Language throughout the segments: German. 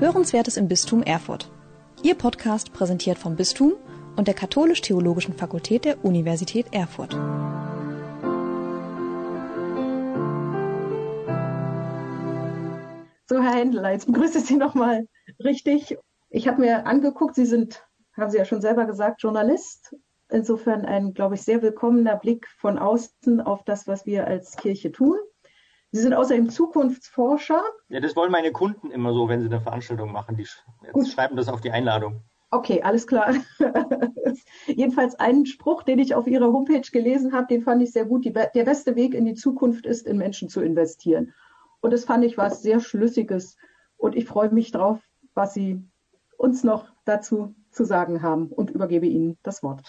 Hörenswertes im Bistum Erfurt. Ihr Podcast präsentiert vom Bistum und der Katholisch-Theologischen Fakultät der Universität Erfurt. So, Herr Händler, jetzt begrüße ich Sie nochmal richtig. Ich habe mir angeguckt, Sie sind, haben Sie ja schon selber gesagt, Journalist. Insofern ein, glaube ich, sehr willkommener Blick von außen auf das, was wir als Kirche tun. Sie sind außerdem Zukunftsforscher. Ja, das wollen meine Kunden immer so, wenn sie eine Veranstaltung machen. Die schreiben das auf die Einladung. Okay, alles klar. Jedenfalls einen Spruch, den ich auf Ihrer Homepage gelesen habe, den fand ich sehr gut. Die, der beste Weg in die Zukunft ist, in Menschen zu investieren. Und das fand ich was sehr Schlüssiges. Und ich freue mich drauf, was Sie uns noch dazu zu sagen haben und übergebe Ihnen das Wort.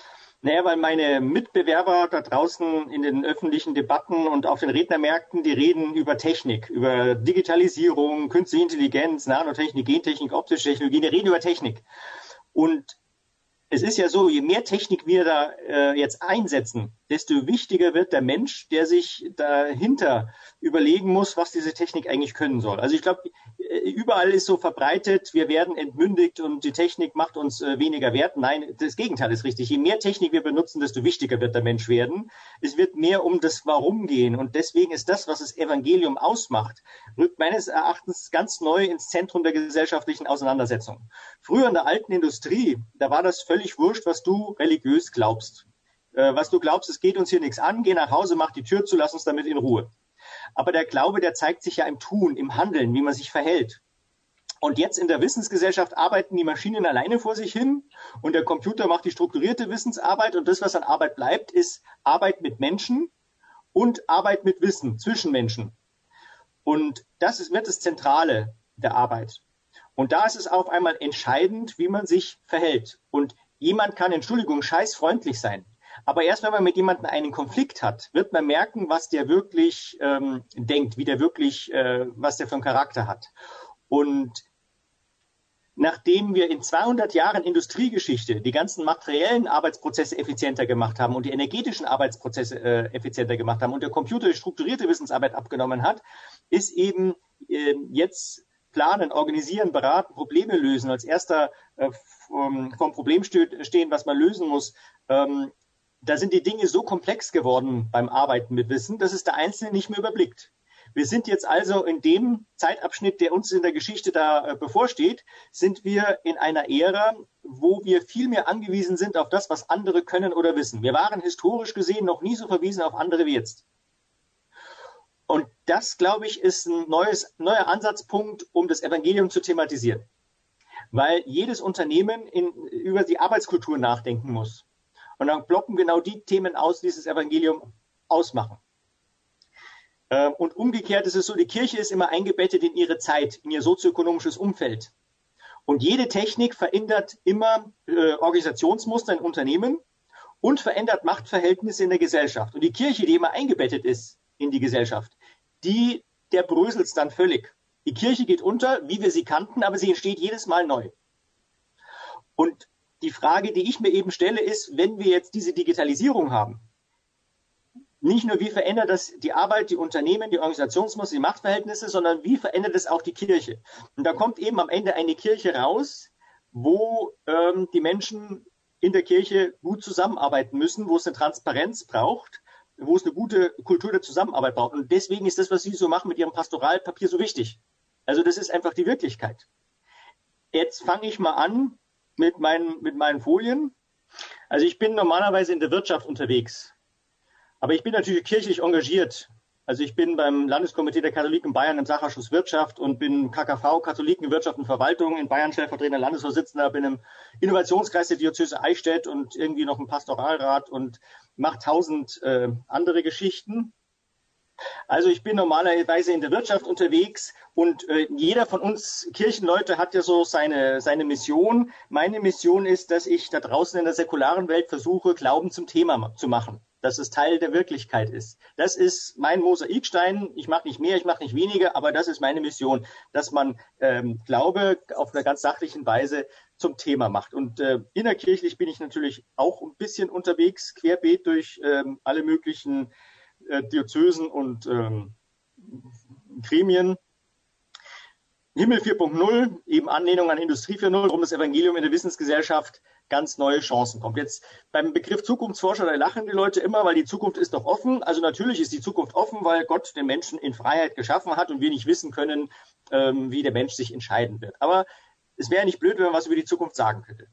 Naja, weil meine Mitbewerber da draußen in den öffentlichen Debatten und auf den Rednermärkten, die reden über Technik, über Digitalisierung, künstliche Intelligenz, Nanotechnik, Gentechnik, optische Technologien, die reden über Technik. Und es ist ja so, je mehr Technik wir da äh, jetzt einsetzen, desto wichtiger wird der Mensch, der sich dahinter überlegen muss, was diese Technik eigentlich können soll. Also ich glaube, überall ist so verbreitet, wir werden entmündigt und die Technik macht uns äh, weniger wert. Nein, das Gegenteil ist richtig. Je mehr Technik wir benutzen, desto wichtiger wird der Mensch werden. Es wird mehr um das Warum gehen. Und deswegen ist das, was das Evangelium ausmacht, rückt meines Erachtens ganz neu ins Zentrum der gesellschaftlichen Auseinandersetzung. Früher in der alten Industrie, da war das völlig wurscht, was du religiös glaubst. Äh, was du glaubst, es geht uns hier nichts an, geh nach Hause, mach die Tür zu, lass uns damit in Ruhe. Aber der Glaube, der zeigt sich ja im Tun, im Handeln, wie man sich verhält. Und jetzt in der Wissensgesellschaft arbeiten die Maschinen alleine vor sich hin und der Computer macht die strukturierte Wissensarbeit und das, was an Arbeit bleibt, ist Arbeit mit Menschen und Arbeit mit Wissen zwischen Menschen. Und das ist, wird das Zentrale der Arbeit. Und da ist es auf einmal entscheidend, wie man sich verhält. Und jemand kann, Entschuldigung, scheißfreundlich sein. Aber erst wenn man mit jemandem einen Konflikt hat, wird man merken, was der wirklich ähm, denkt, wie der wirklich, äh, was der für einen Charakter hat. Und nachdem wir in 200 Jahren Industriegeschichte die ganzen materiellen Arbeitsprozesse effizienter gemacht haben und die energetischen Arbeitsprozesse äh, effizienter gemacht haben und der Computer die strukturierte Wissensarbeit abgenommen hat, ist eben äh, jetzt planen, organisieren, beraten, Probleme lösen, als erster äh, vom, Problem stehen, was man lösen muss, ähm, da sind die Dinge so komplex geworden beim Arbeiten mit Wissen, dass es der Einzelne nicht mehr überblickt. Wir sind jetzt also in dem Zeitabschnitt, der uns in der Geschichte da äh, bevorsteht, sind wir in einer Ära, wo wir viel mehr angewiesen sind auf das, was andere können oder wissen. Wir waren historisch gesehen noch nie so verwiesen auf andere wie jetzt. Und das, glaube ich, ist ein neues, neuer Ansatzpunkt, um das Evangelium zu thematisieren. Weil jedes Unternehmen in, über die Arbeitskultur nachdenken muss. Und dann blocken genau die Themen aus, die das Evangelium ausmachen. Ähm, und umgekehrt ist es so, die Kirche ist immer eingebettet in ihre Zeit, in ihr sozioökonomisches Umfeld. Und jede Technik verändert immer äh, Organisationsmuster in Unternehmen und verändert Machtverhältnisse in der Gesellschaft. Und die Kirche, die immer eingebettet ist in die Gesellschaft, die, der bröselt dann völlig. Die Kirche geht unter, wie wir sie kannten, aber sie entsteht jedes Mal neu. Und die Frage, die ich mir eben stelle, ist, wenn wir jetzt diese Digitalisierung haben, nicht nur wie verändert das die Arbeit, die Unternehmen, die Organisationsmuster, die Machtverhältnisse, sondern wie verändert es auch die Kirche? Und da kommt eben am Ende eine Kirche raus, wo ähm, die Menschen in der Kirche gut zusammenarbeiten müssen, wo es eine Transparenz braucht, wo es eine gute Kultur der Zusammenarbeit braucht. Und deswegen ist das, was Sie so machen mit Ihrem Pastoralpapier, so wichtig. Also das ist einfach die Wirklichkeit. Jetzt fange ich mal an mit meinen, mit meinen Folien. Also ich bin normalerweise in der Wirtschaft unterwegs. Aber ich bin natürlich kirchlich engagiert. Also ich bin beim Landeskomitee der Katholiken Bayern im Sachausschuss Wirtschaft und bin KKV, Katholiken Wirtschaft und Verwaltung in Bayern stellvertretender Landesvorsitzender, bin im Innovationskreis der Diözese Eichstätt und irgendwie noch im Pastoralrat und mache tausend äh, andere Geschichten. Also ich bin normalerweise in der Wirtschaft unterwegs und äh, jeder von uns Kirchenleute hat ja so seine, seine Mission. Meine Mission ist, dass ich da draußen in der säkularen Welt versuche, Glauben zum Thema zu machen. Dass es Teil der Wirklichkeit ist. Das ist mein Mosaikstein. Ich mache nicht mehr, ich mache nicht weniger, aber das ist meine Mission, dass man ähm, Glaube auf einer ganz sachlichen Weise zum Thema macht. Und äh, innerkirchlich bin ich natürlich auch ein bisschen unterwegs, querbeet durch ähm, alle möglichen äh, Diözesen und ähm, Gremien. Himmel 4.0, eben Anlehnung an Industrie 4.0, warum das Evangelium in der Wissensgesellschaft ganz neue Chancen kommt. Jetzt beim Begriff Zukunftsforscher, da lachen die Leute immer, weil die Zukunft ist doch offen. Also natürlich ist die Zukunft offen, weil Gott den Menschen in Freiheit geschaffen hat und wir nicht wissen können, ähm, wie der Mensch sich entscheiden wird. Aber es wäre nicht blöd, wenn man was über die Zukunft sagen könnte.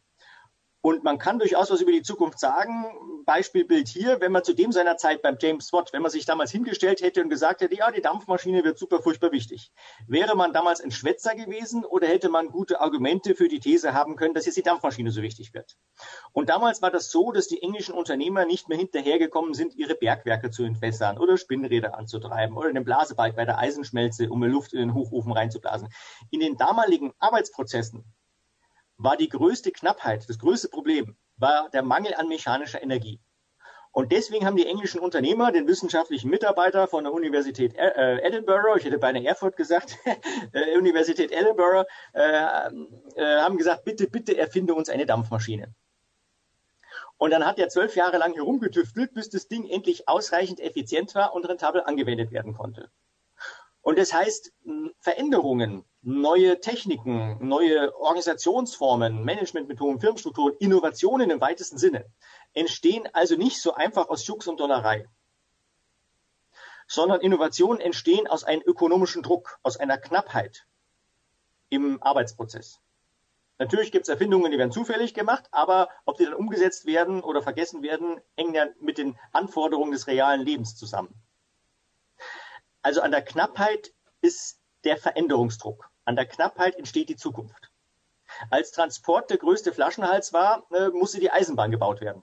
Und man kann durchaus was über die Zukunft sagen. Beispielbild hier, wenn man zu dem seiner Zeit beim James Watt, wenn man sich damals hingestellt hätte und gesagt hätte, ja, die Dampfmaschine wird super furchtbar wichtig. Wäre man damals ein Schwätzer gewesen oder hätte man gute Argumente für die These haben können, dass jetzt die Dampfmaschine so wichtig wird? Und damals war das so, dass die englischen Unternehmer nicht mehr hinterhergekommen sind, ihre Bergwerke zu entwässern oder Spinnräder anzutreiben oder den Blasebalg bei der Eisenschmelze, um Luft in den Hochofen reinzublasen. In den damaligen Arbeitsprozessen war die größte Knappheit, das größte Problem, war der Mangel an mechanischer Energie. Und deswegen haben die englischen Unternehmer den wissenschaftlichen Mitarbeiter von der Universität äh, Edinburgh, ich hätte beinahe Erfurt gesagt, äh, Universität Edinburgh, äh, äh, haben gesagt, bitte, bitte erfinde uns eine Dampfmaschine. Und dann hat er zwölf Jahre lang herumgetüftelt, bis das Ding endlich ausreichend effizient war und rentabel angewendet werden konnte. Und das heißt, Veränderungen neue Techniken, neue Organisationsformen, Managementmethoden, Firmenstrukturen, Innovationen im weitesten Sinne entstehen also nicht so einfach aus Jux und Donnerei, sondern Innovationen entstehen aus einem ökonomischen Druck, aus einer Knappheit im Arbeitsprozess. Natürlich gibt es Erfindungen, die werden zufällig gemacht, aber ob die dann umgesetzt werden oder vergessen werden, hängen ja mit den Anforderungen des realen Lebens zusammen. Also an der Knappheit ist der Veränderungsdruck. An der Knappheit entsteht die Zukunft. Als Transport der größte Flaschenhals war, äh, musste die Eisenbahn gebaut werden.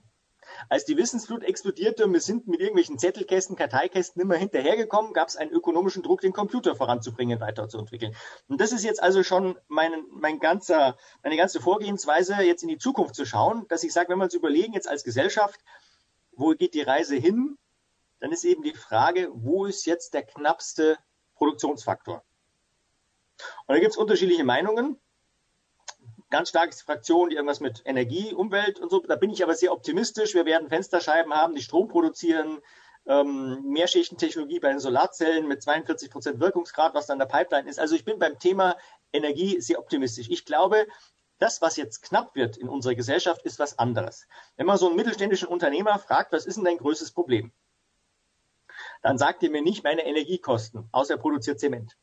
Als die Wissensflut explodierte und wir sind mit irgendwelchen Zettelkästen, Karteikästen immer hinterhergekommen, gab es einen ökonomischen Druck, den Computer voranzubringen, weiterzuentwickeln. Und das ist jetzt also schon mein, mein ganzer, meine ganze Vorgehensweise, jetzt in die Zukunft zu schauen, dass ich sage, wenn wir uns überlegen, jetzt als Gesellschaft, wo geht die Reise hin, dann ist eben die Frage, wo ist jetzt der knappste Produktionsfaktor? Und da gibt es unterschiedliche Meinungen. Ganz stark ist die Fraktion, die irgendwas mit Energie, Umwelt und so. Da bin ich aber sehr optimistisch. Wir werden Fensterscheiben haben, die Strom produzieren, ähm, Mehrschichtentechnologie bei den Solarzellen mit 42 Prozent Wirkungsgrad, was dann der Pipeline ist. Also ich bin beim Thema Energie sehr optimistisch. Ich glaube, das, was jetzt knapp wird in unserer Gesellschaft, ist was anderes. Wenn man so einen mittelständischen Unternehmer fragt, was ist denn dein größtes Problem? Dann sagt er mir nicht meine Energiekosten, außer er produziert Zement.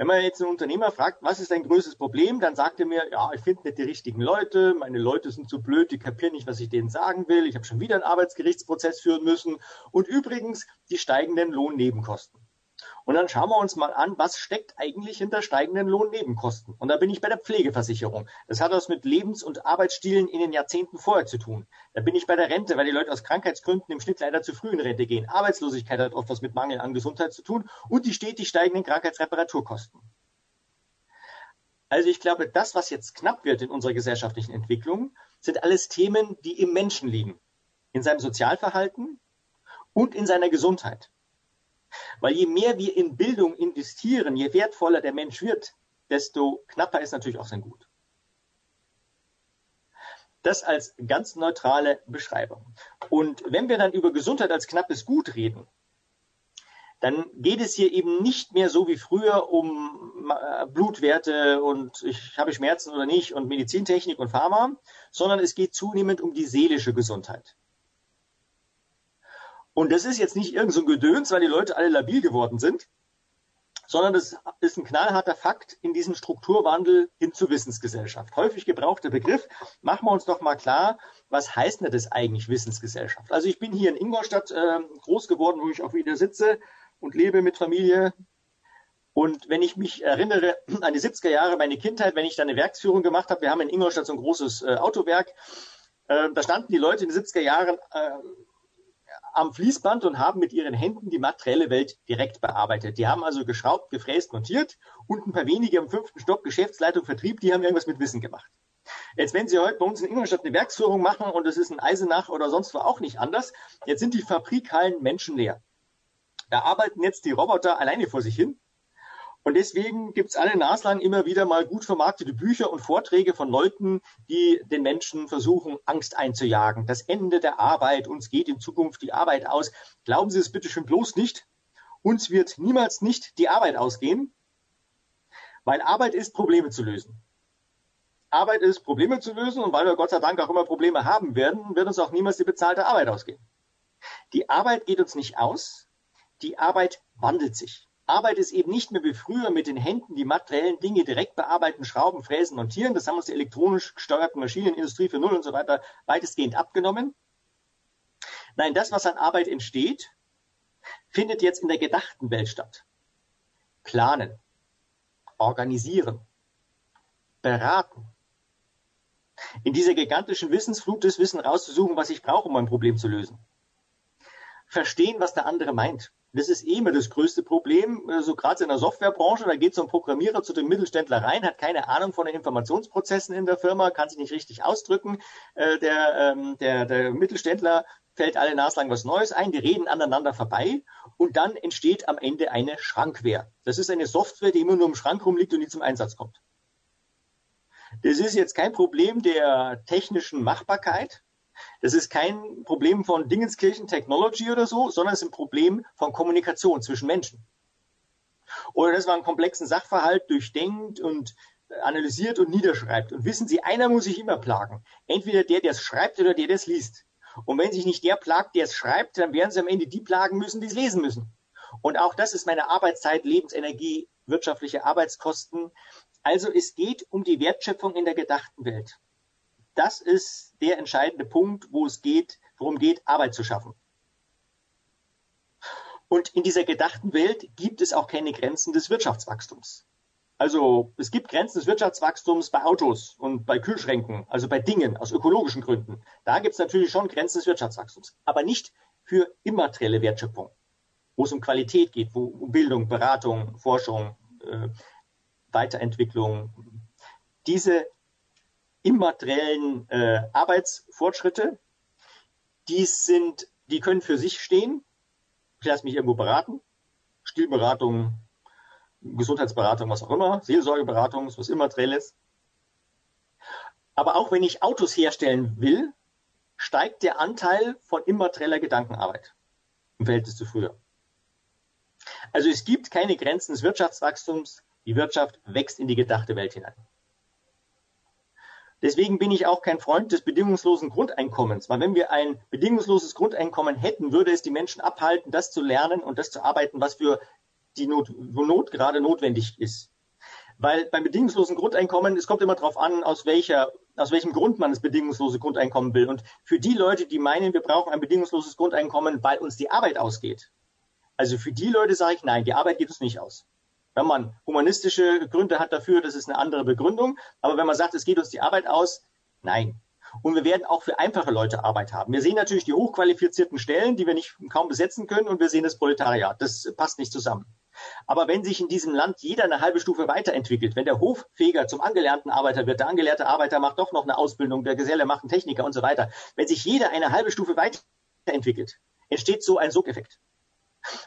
Wenn man jetzt einen Unternehmer fragt, was ist dein größtes Problem, dann sagt er mir, ja, ich finde nicht die richtigen Leute, meine Leute sind zu blöd, die kapieren nicht, was ich denen sagen will, ich habe schon wieder einen Arbeitsgerichtsprozess führen müssen und übrigens die steigenden Lohnnebenkosten. Und dann schauen wir uns mal an, was steckt eigentlich hinter steigenden Lohnnebenkosten. Und da bin ich bei der Pflegeversicherung. Das hat was mit Lebens- und Arbeitsstilen in den Jahrzehnten vorher zu tun. Da bin ich bei der Rente, weil die Leute aus Krankheitsgründen im Schnitt leider zu früh in Rente gehen. Arbeitslosigkeit hat oft was mit Mangel an Gesundheit zu tun und die stetig steigenden Krankheitsreparaturkosten. Also ich glaube, das, was jetzt knapp wird in unserer gesellschaftlichen Entwicklung, sind alles Themen, die im Menschen liegen. In seinem Sozialverhalten und in seiner Gesundheit. Weil je mehr wir in Bildung investieren, je wertvoller der Mensch wird, desto knapper ist natürlich auch sein Gut. Das als ganz neutrale Beschreibung. Und wenn wir dann über Gesundheit als knappes Gut reden, dann geht es hier eben nicht mehr so wie früher um äh, Blutwerte und ich habe Schmerzen oder nicht und Medizintechnik und Pharma, sondern es geht zunehmend um die seelische Gesundheit. Und das ist jetzt nicht irgend so Gedöns, weil die Leute alle labil geworden sind, sondern das ist ein knallharter Fakt in diesem Strukturwandel hin zur Wissensgesellschaft. Häufig gebrauchter Begriff. Machen wir uns doch mal klar, was heißt denn das eigentlich Wissensgesellschaft? Also ich bin hier in Ingolstadt äh, groß geworden, wo ich auch wieder sitze und lebe mit Familie. Und wenn ich mich erinnere an die 70er Jahre, meine Kindheit, wenn ich da eine Werksführung gemacht habe, wir haben in Ingolstadt so ein großes äh, Autowerk, äh, da standen die Leute in den 70er Jahren äh, am Fließband und haben mit ihren Händen die materielle Welt direkt bearbeitet. Die haben also geschraubt, gefräst, montiert und ein paar wenige im fünften Stock Geschäftsleitung, Vertrieb, die haben irgendwas mit Wissen gemacht. Jetzt, wenn Sie heute bei uns in Ingolstadt eine Werksführung machen und es ist ein Eisenach oder sonst wo auch nicht anders, jetzt sind die Fabrikhallen menschenleer. Da arbeiten jetzt die Roboter alleine vor sich hin und deswegen gibt's alle naslang immer wieder mal gut vermarktete Bücher und Vorträge von Leuten, die den Menschen versuchen, Angst einzujagen. Das Ende der Arbeit, uns geht in Zukunft die Arbeit aus. Glauben Sie es bitte schön bloß nicht. Uns wird niemals nicht die Arbeit ausgehen, Weil Arbeit ist, Probleme zu lösen. Arbeit ist, Probleme zu lösen und weil wir Gott sei Dank auch immer Probleme haben werden, wird uns auch niemals die bezahlte Arbeit ausgehen. Die Arbeit geht uns nicht aus, die Arbeit wandelt sich. Arbeit ist eben nicht mehr wie früher mit den Händen die materiellen Dinge direkt bearbeiten, schrauben, fräsen, montieren. Das haben uns die elektronisch gesteuerten Maschinen, Industrie für Null und so weiter weitestgehend abgenommen. Nein, das, was an Arbeit entsteht, findet jetzt in der gedachten Welt statt. Planen, organisieren, beraten. In dieser gigantischen Wissensflut das Wissen rauszusuchen, was ich brauche, um mein Problem zu lösen. Verstehen, was der andere meint. Das ist eh immer das größte Problem, so also gerade in der Softwarebranche, da geht so ein Programmierer zu dem Mittelständler rein, hat keine Ahnung von den Informationsprozessen in der Firma, kann sich nicht richtig ausdrücken. Äh, der, ähm, der, der Mittelständler fällt alle naslang was Neues ein, die reden aneinander vorbei und dann entsteht am Ende eine Schrankware. Das ist eine Software, die immer nur im Schrank rumliegt und nie zum Einsatz kommt. Das ist jetzt kein Problem der technischen Machbarkeit. Das ist kein Problem von Dingenskirchen Technology oder so, sondern es ist ein Problem von Kommunikation zwischen Menschen. Oder dass man einen komplexen Sachverhalt durchdenkt und analysiert und niederschreibt. Und wissen Sie, einer muss sich immer plagen. Entweder der, der es schreibt oder der, der es liest. Und wenn sich nicht der plagt, der es schreibt, dann werden sie am Ende die plagen müssen, die es lesen müssen. Und auch das ist meine Arbeitszeit, Lebensenergie, wirtschaftliche Arbeitskosten. Also es geht um die Wertschöpfung in der gedachten Welt. Das ist der entscheidende Punkt, wo es geht, worum geht, Arbeit zu schaffen. Und in dieser gedachten Welt gibt es auch keine Grenzen des Wirtschaftswachstums. Also es gibt Grenzen des Wirtschaftswachstums bei Autos und bei Kühlschränken, also bei Dingen aus ökologischen Gründen. Da gibt es natürlich schon Grenzen des Wirtschaftswachstums, aber nicht für immaterielle Wertschöpfung, wo es um Qualität geht, wo um Bildung, Beratung, Forschung, äh, Weiterentwicklung. Diese immateriellen äh, Arbeitsfortschritte, die sind, die können für sich stehen. Ich lasse mich irgendwo beraten. Stilberatung, Gesundheitsberatung, was auch immer, Seelsorgeberatung, was immaterielles. Aber auch wenn ich Autos herstellen will, steigt der Anteil von immaterieller Gedankenarbeit im Verhältnis zu früher. Also es gibt keine Grenzen des Wirtschaftswachstums. Die Wirtschaft wächst in die gedachte Welt hinein. Deswegen bin ich auch kein Freund des bedingungslosen Grundeinkommens, weil wenn wir ein bedingungsloses Grundeinkommen hätten, würde es die Menschen abhalten, das zu lernen und das zu arbeiten, was für die Not, Not gerade notwendig ist. Weil beim bedingungslosen Grundeinkommen, es kommt immer darauf an, aus welcher, aus welchem Grund man das bedingungslose Grundeinkommen will. Und für die Leute, die meinen, wir brauchen ein bedingungsloses Grundeinkommen, weil uns die Arbeit ausgeht. Also für die Leute sage ich, nein, die Arbeit geht uns nicht aus. Wenn man humanistische Gründe hat dafür, das ist eine andere Begründung. Aber wenn man sagt, es geht uns die Arbeit aus, nein. Und wir werden auch für einfache Leute Arbeit haben. Wir sehen natürlich die hochqualifizierten Stellen, die wir nicht kaum besetzen können, und wir sehen das Proletariat. Das passt nicht zusammen. Aber wenn sich in diesem Land jeder eine halbe Stufe weiterentwickelt, wenn der Hoffeger zum angelernten Arbeiter wird, der angelernte Arbeiter macht doch noch eine Ausbildung, der Geselle macht einen Techniker und so weiter, wenn sich jeder eine halbe Stufe weiterentwickelt, entsteht so ein Sogeffekt.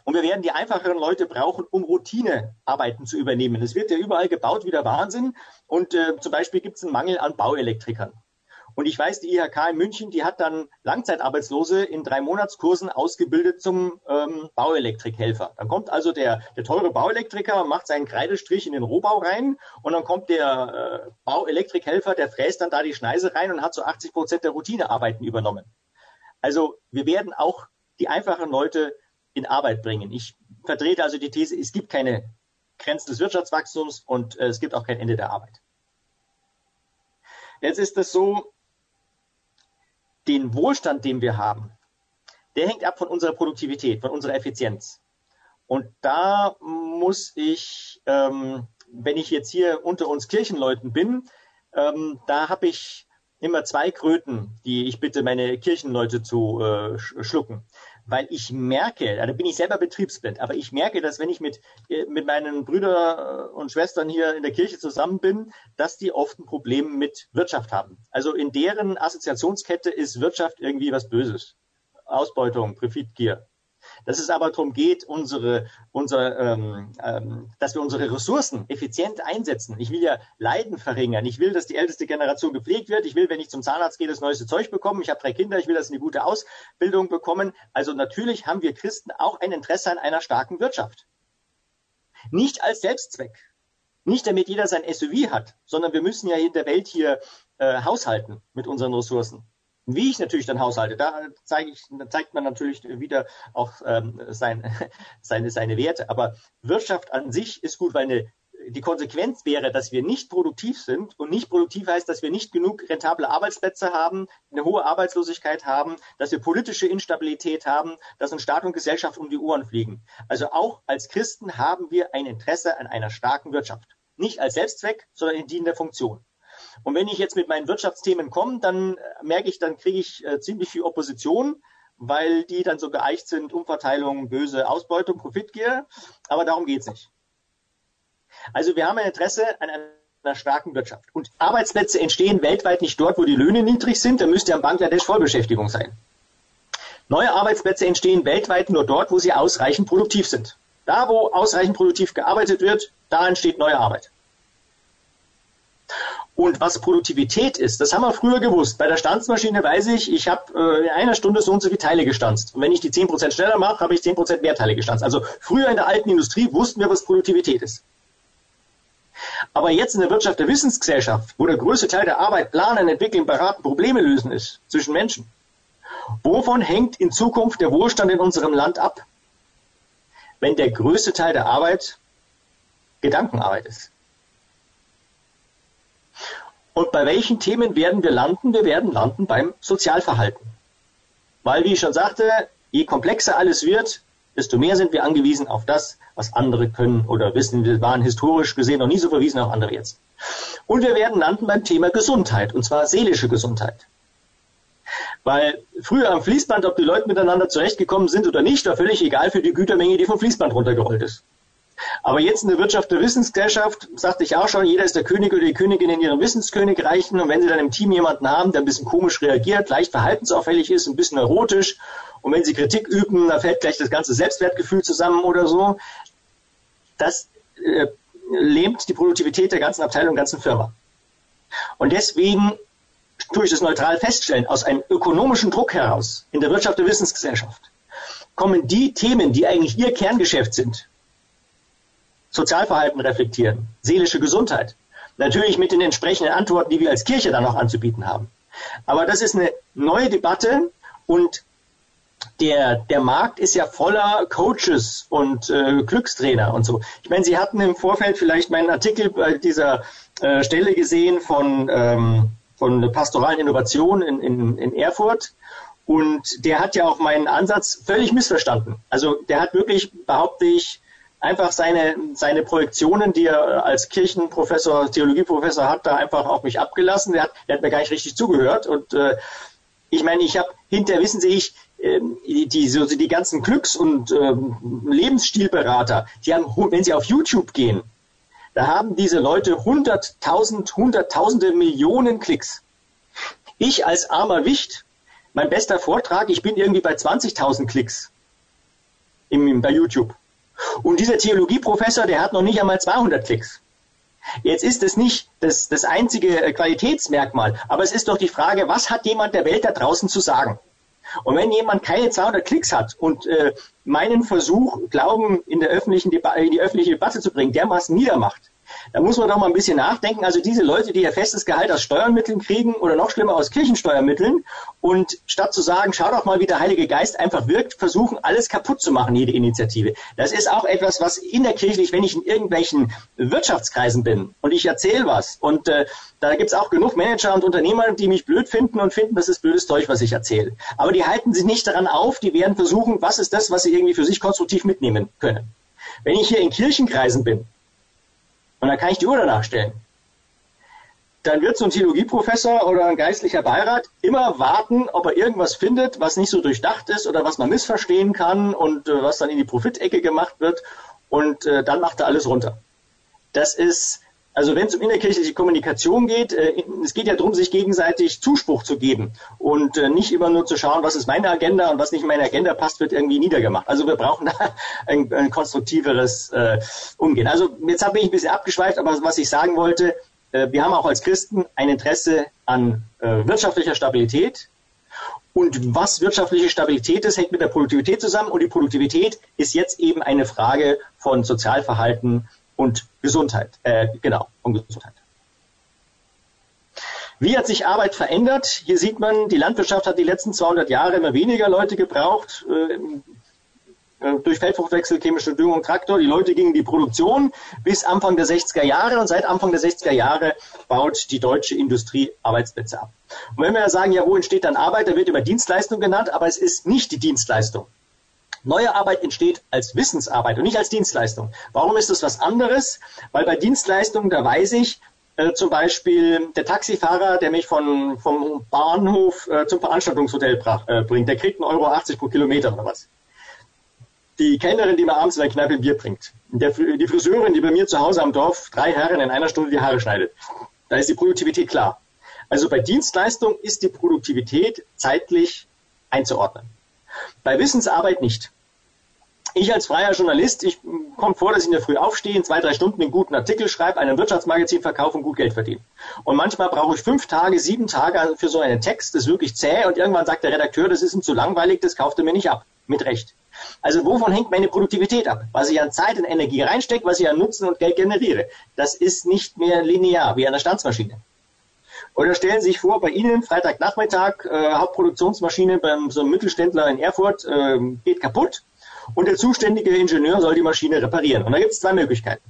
Und wir werden die einfacheren Leute brauchen, um Routinearbeiten zu übernehmen. Es wird ja überall gebaut wie der Wahnsinn. Und äh, zum Beispiel gibt es einen Mangel an Bauelektrikern. Und ich weiß, die IHK in München, die hat dann Langzeitarbeitslose in drei Monatskursen ausgebildet zum ähm, Bauelektrikhelfer. Dann kommt also der, der teure Bauelektriker, macht seinen Kreidestrich in den Rohbau rein und dann kommt der äh, Bauelektrikhelfer, der fräst dann da die Schneise rein und hat so 80 Prozent der Routinearbeiten übernommen. Also wir werden auch die einfachen Leute in Arbeit bringen. Ich vertrete also die These, es gibt keine Grenzen des Wirtschaftswachstums und äh, es gibt auch kein Ende der Arbeit. Jetzt ist es so, den Wohlstand, den wir haben, der hängt ab von unserer Produktivität, von unserer Effizienz. Und da muss ich, ähm, wenn ich jetzt hier unter uns Kirchenleuten bin, ähm, da habe ich immer zwei Kröten, die ich bitte meine Kirchenleute zu äh, schlucken weil ich merke, da bin ich selber betriebsblind, aber ich merke, dass wenn ich mit, äh, mit meinen Brüdern und Schwestern hier in der Kirche zusammen bin, dass die oft ein Problem mit Wirtschaft haben. Also in deren Assoziationskette ist Wirtschaft irgendwie was Böses. Ausbeutung, Profitgier. Dass es aber darum geht, unsere, unser, ähm, ähm, dass wir unsere Ressourcen effizient einsetzen. Ich will ja Leiden verringern. Ich will, dass die älteste Generation gepflegt wird. Ich will, wenn ich zum Zahnarzt gehe, das neueste Zeug bekommen. Ich habe drei Kinder. Ich will, dass sie eine gute Ausbildung bekommen. Also natürlich haben wir Christen auch ein Interesse an einer starken Wirtschaft. Nicht als Selbstzweck, Nicht damit jeder sein SUV hat, sondern wir müssen ja in der Welt hier äh, haushalten mit unseren Ressourcen. Wie ich natürlich dann haushalte, da, zeige ich, da zeigt man natürlich wieder auch ähm, sein, seine, seine Werte. Aber Wirtschaft an sich ist gut, weil eine die Konsequenz wäre, dass wir nicht produktiv sind und nicht produktiv heißt, dass wir nicht genug rentable Arbeitsplätze haben, eine hohe Arbeitslosigkeit haben, dass wir politische Instabilität haben, dass uns Staat und Gesellschaft um die Ohren fliegen. Also auch als Christen haben wir ein Interesse an einer starken Wirtschaft. Nicht als Selbstzweck, sondern in dienender Funktion. Und wenn ich jetzt mit meinen Wirtschaftsthemen komme, dann merke ich, dann kriege ich äh, ziemlich viel Opposition, weil die dann so geeicht sind, Umverteilung, böse Ausbeutung, Profitgier. Aber darum geht's nicht. Also wir haben ein Interesse an einer starken Wirtschaft. Und Arbeitsplätze entstehen weltweit nicht dort, wo die Löhne niedrig sind. Da müsste ja in Bangladesch Vollbeschäftigung sein. Neue Arbeitsplätze entstehen weltweit nur dort, wo sie ausreichend produktiv sind. Da, wo ausreichend produktiv gearbeitet wird, da entsteht neue Arbeit. Und was Produktivität ist, das haben wir früher gewusst. Bei der Stanzmaschine weiß ich, ich habe äh, in einer Stunde so und so viele Teile gestanzt. Und wenn ich die 10% schneller mache, habe ich 10% mehr Teile gestanzt. Also früher in der alten Industrie wussten wir, was Produktivität ist. Aber jetzt in der Wirtschaft der Wissensgesellschaft, wo der größte Teil der Arbeit planen, entwickeln, beraten, Probleme lösen ist zwischen Menschen, wovon hängt in Zukunft der Wohlstand in unserem Land ab, wenn der größte Teil der Arbeit Gedankenarbeit ist? Und bei welchen Themen werden wir landen? Wir werden landen beim Sozialverhalten. Weil, wie ich schon sagte, je komplexer alles wird, desto mehr sind wir angewiesen auf das, was andere können oder wissen. Wir waren historisch gesehen noch nie so verwiesen auf andere jetzt. Und wir werden landen beim Thema Gesundheit, und zwar seelische Gesundheit. Weil früher am Fließband, ob die Leute miteinander zurechtgekommen sind oder nicht, war völlig egal für die Gütermenge, die vom Fließband runtergerollt ist. Aber jetzt in der Wirtschaft der Wissensgesellschaft, sagte ich auch schon, jeder ist der König oder die Königin in ihrem Wissenskönigreichen. Und wenn Sie dann im Team jemanden haben, der ein bisschen komisch reagiert, leicht verhaltensauffällig ist, ein bisschen neurotisch, und wenn Sie Kritik üben, da fällt gleich das ganze Selbstwertgefühl zusammen oder so, das äh, lähmt die Produktivität der ganzen Abteilung, der ganzen Firma. Und deswegen tue ich das neutral feststellen, aus einem ökonomischen Druck heraus in der Wirtschaft der Wissensgesellschaft kommen die Themen, die eigentlich ihr Kerngeschäft sind, Sozialverhalten reflektieren, seelische Gesundheit. Natürlich mit den entsprechenden Antworten, die wir als Kirche dann noch anzubieten haben. Aber das ist eine neue Debatte und der, der Markt ist ja voller Coaches und äh, Glückstrainer und so. Ich meine, Sie hatten im Vorfeld vielleicht meinen Artikel bei dieser äh, Stelle gesehen von, ähm, von pastoralen Innovation in, in, in Erfurt. Und der hat ja auch meinen Ansatz völlig missverstanden. Also der hat wirklich, behaupte ich, einfach seine, seine Projektionen, die er als Kirchenprofessor, Theologieprofessor hat, da einfach auf mich abgelassen. Der hat, hat mir gar nicht richtig zugehört. Und äh, ich meine, ich habe hinterher, wissen Sie, ich, äh, die, so, die ganzen Glücks- und ähm, Lebensstilberater, die haben, wenn sie auf YouTube gehen, da haben diese Leute hunderttausend, hunderttausende Millionen Klicks. Ich als armer Wicht, mein bester Vortrag, ich bin irgendwie bei 20.000 Klicks im, bei YouTube. Und dieser Theologieprofessor, der hat noch nicht einmal 200 Klicks. Jetzt ist es nicht das, das einzige äh, Qualitätsmerkmal, aber es ist doch die Frage, was hat jemand der Welt da draußen zu sagen? Und wenn jemand keine 200 Klicks hat und äh, meinen Versuch, Glauben in, der öffentlichen in die öffentliche Debatte zu bringen, dermaßen niedermacht, da muss man doch mal ein bisschen nachdenken. Also diese Leute, die ihr festes Gehalt aus Steuermitteln kriegen oder noch schlimmer aus Kirchensteuermitteln und statt zu sagen, schau doch mal, wie der Heilige Geist einfach wirkt, versuchen, alles kaputt zu machen, jede Initiative. Das ist auch etwas, was in der Kirche, wenn ich in irgendwelchen Wirtschaftskreisen bin und ich erzähle was und äh, da gibt's auch genug Manager und Unternehmer, die mich blöd finden und finden, das ist blödes Zeug, was ich erzähle. Aber die halten sich nicht daran auf, die werden versuchen, was ist das, was sie irgendwie für sich konstruktiv mitnehmen können. Wenn ich hier in Kirchenkreisen bin, und dann kann ich die Uhr danach stellen. Dann wird so ein Theologieprofessor oder ein geistlicher Beirat immer warten, ob er irgendwas findet, was nicht so durchdacht ist oder was man missverstehen kann und äh, was dann in die Profitecke gemacht wird. Und äh, dann macht er alles runter. Das ist also wenn es um innerkirchliche Kommunikation geht, äh, es geht ja darum, sich gegenseitig Zuspruch zu geben und äh, nicht immer nur zu schauen, was ist meine Agenda und was nicht in meine Agenda passt, wird irgendwie niedergemacht. Also wir brauchen da ein, ein konstruktiveres äh, Umgehen. Also jetzt habe ich ein bisschen abgeschweift, aber was ich sagen wollte, äh, wir haben auch als Christen ein Interesse an äh, wirtschaftlicher Stabilität. Und was wirtschaftliche Stabilität ist, hängt mit der Produktivität zusammen. Und die Produktivität ist jetzt eben eine Frage von Sozialverhalten, und Gesundheit. Äh, genau, und Gesundheit. Wie hat sich Arbeit verändert? Hier sieht man, die Landwirtschaft hat die letzten 200 Jahre immer weniger Leute gebraucht. Äh, äh, durch Feldfruchtwechsel, chemische Düngung, Traktor. Die Leute gingen in die Produktion bis Anfang der 60er Jahre und seit Anfang der 60er Jahre baut die deutsche Industrie Arbeitsplätze ab. Und wenn wir sagen, ja, wo entsteht dann Arbeit, da wird über Dienstleistung genannt, aber es ist nicht die Dienstleistung. Neue Arbeit entsteht als Wissensarbeit und nicht als Dienstleistung. Warum ist das was anderes? Weil bei Dienstleistungen, da weiß ich, äh, zum Beispiel der Taxifahrer, der mich von, vom Bahnhof äh, zum Veranstaltungshotel äh, bringt, der kriegt 1,80 Euro pro Kilometer oder was die Kellnerin, die mir abends in der Kneipe Bier bringt, der, die Friseurin, die bei mir zu Hause am Dorf drei Herren in einer Stunde die Haare schneidet. Da ist die Produktivität klar. Also bei Dienstleistung ist die Produktivität zeitlich einzuordnen. Bei Wissensarbeit nicht. Ich als freier Journalist, ich komme vor, dass ich in der Früh aufstehe, in zwei, drei Stunden einen guten Artikel schreibe, einen Wirtschaftsmagazin verkaufe und gut Geld verdiene. Und manchmal brauche ich fünf Tage, sieben Tage für so einen Text, das ist wirklich zäh und irgendwann sagt der Redakteur, das ist ihm zu langweilig, das kauft er mir nicht ab. Mit Recht. Also wovon hängt meine Produktivität ab? Was ich an Zeit und Energie reinstecke, was ich an Nutzen und Geld generiere. Das ist nicht mehr linear wie an der Stanzmaschine. Oder stellen Sie sich vor, bei Ihnen Freitagnachmittag, äh, Hauptproduktionsmaschine beim so einem Mittelständler in Erfurt äh, geht kaputt und der zuständige Ingenieur soll die Maschine reparieren. Und da gibt es zwei Möglichkeiten.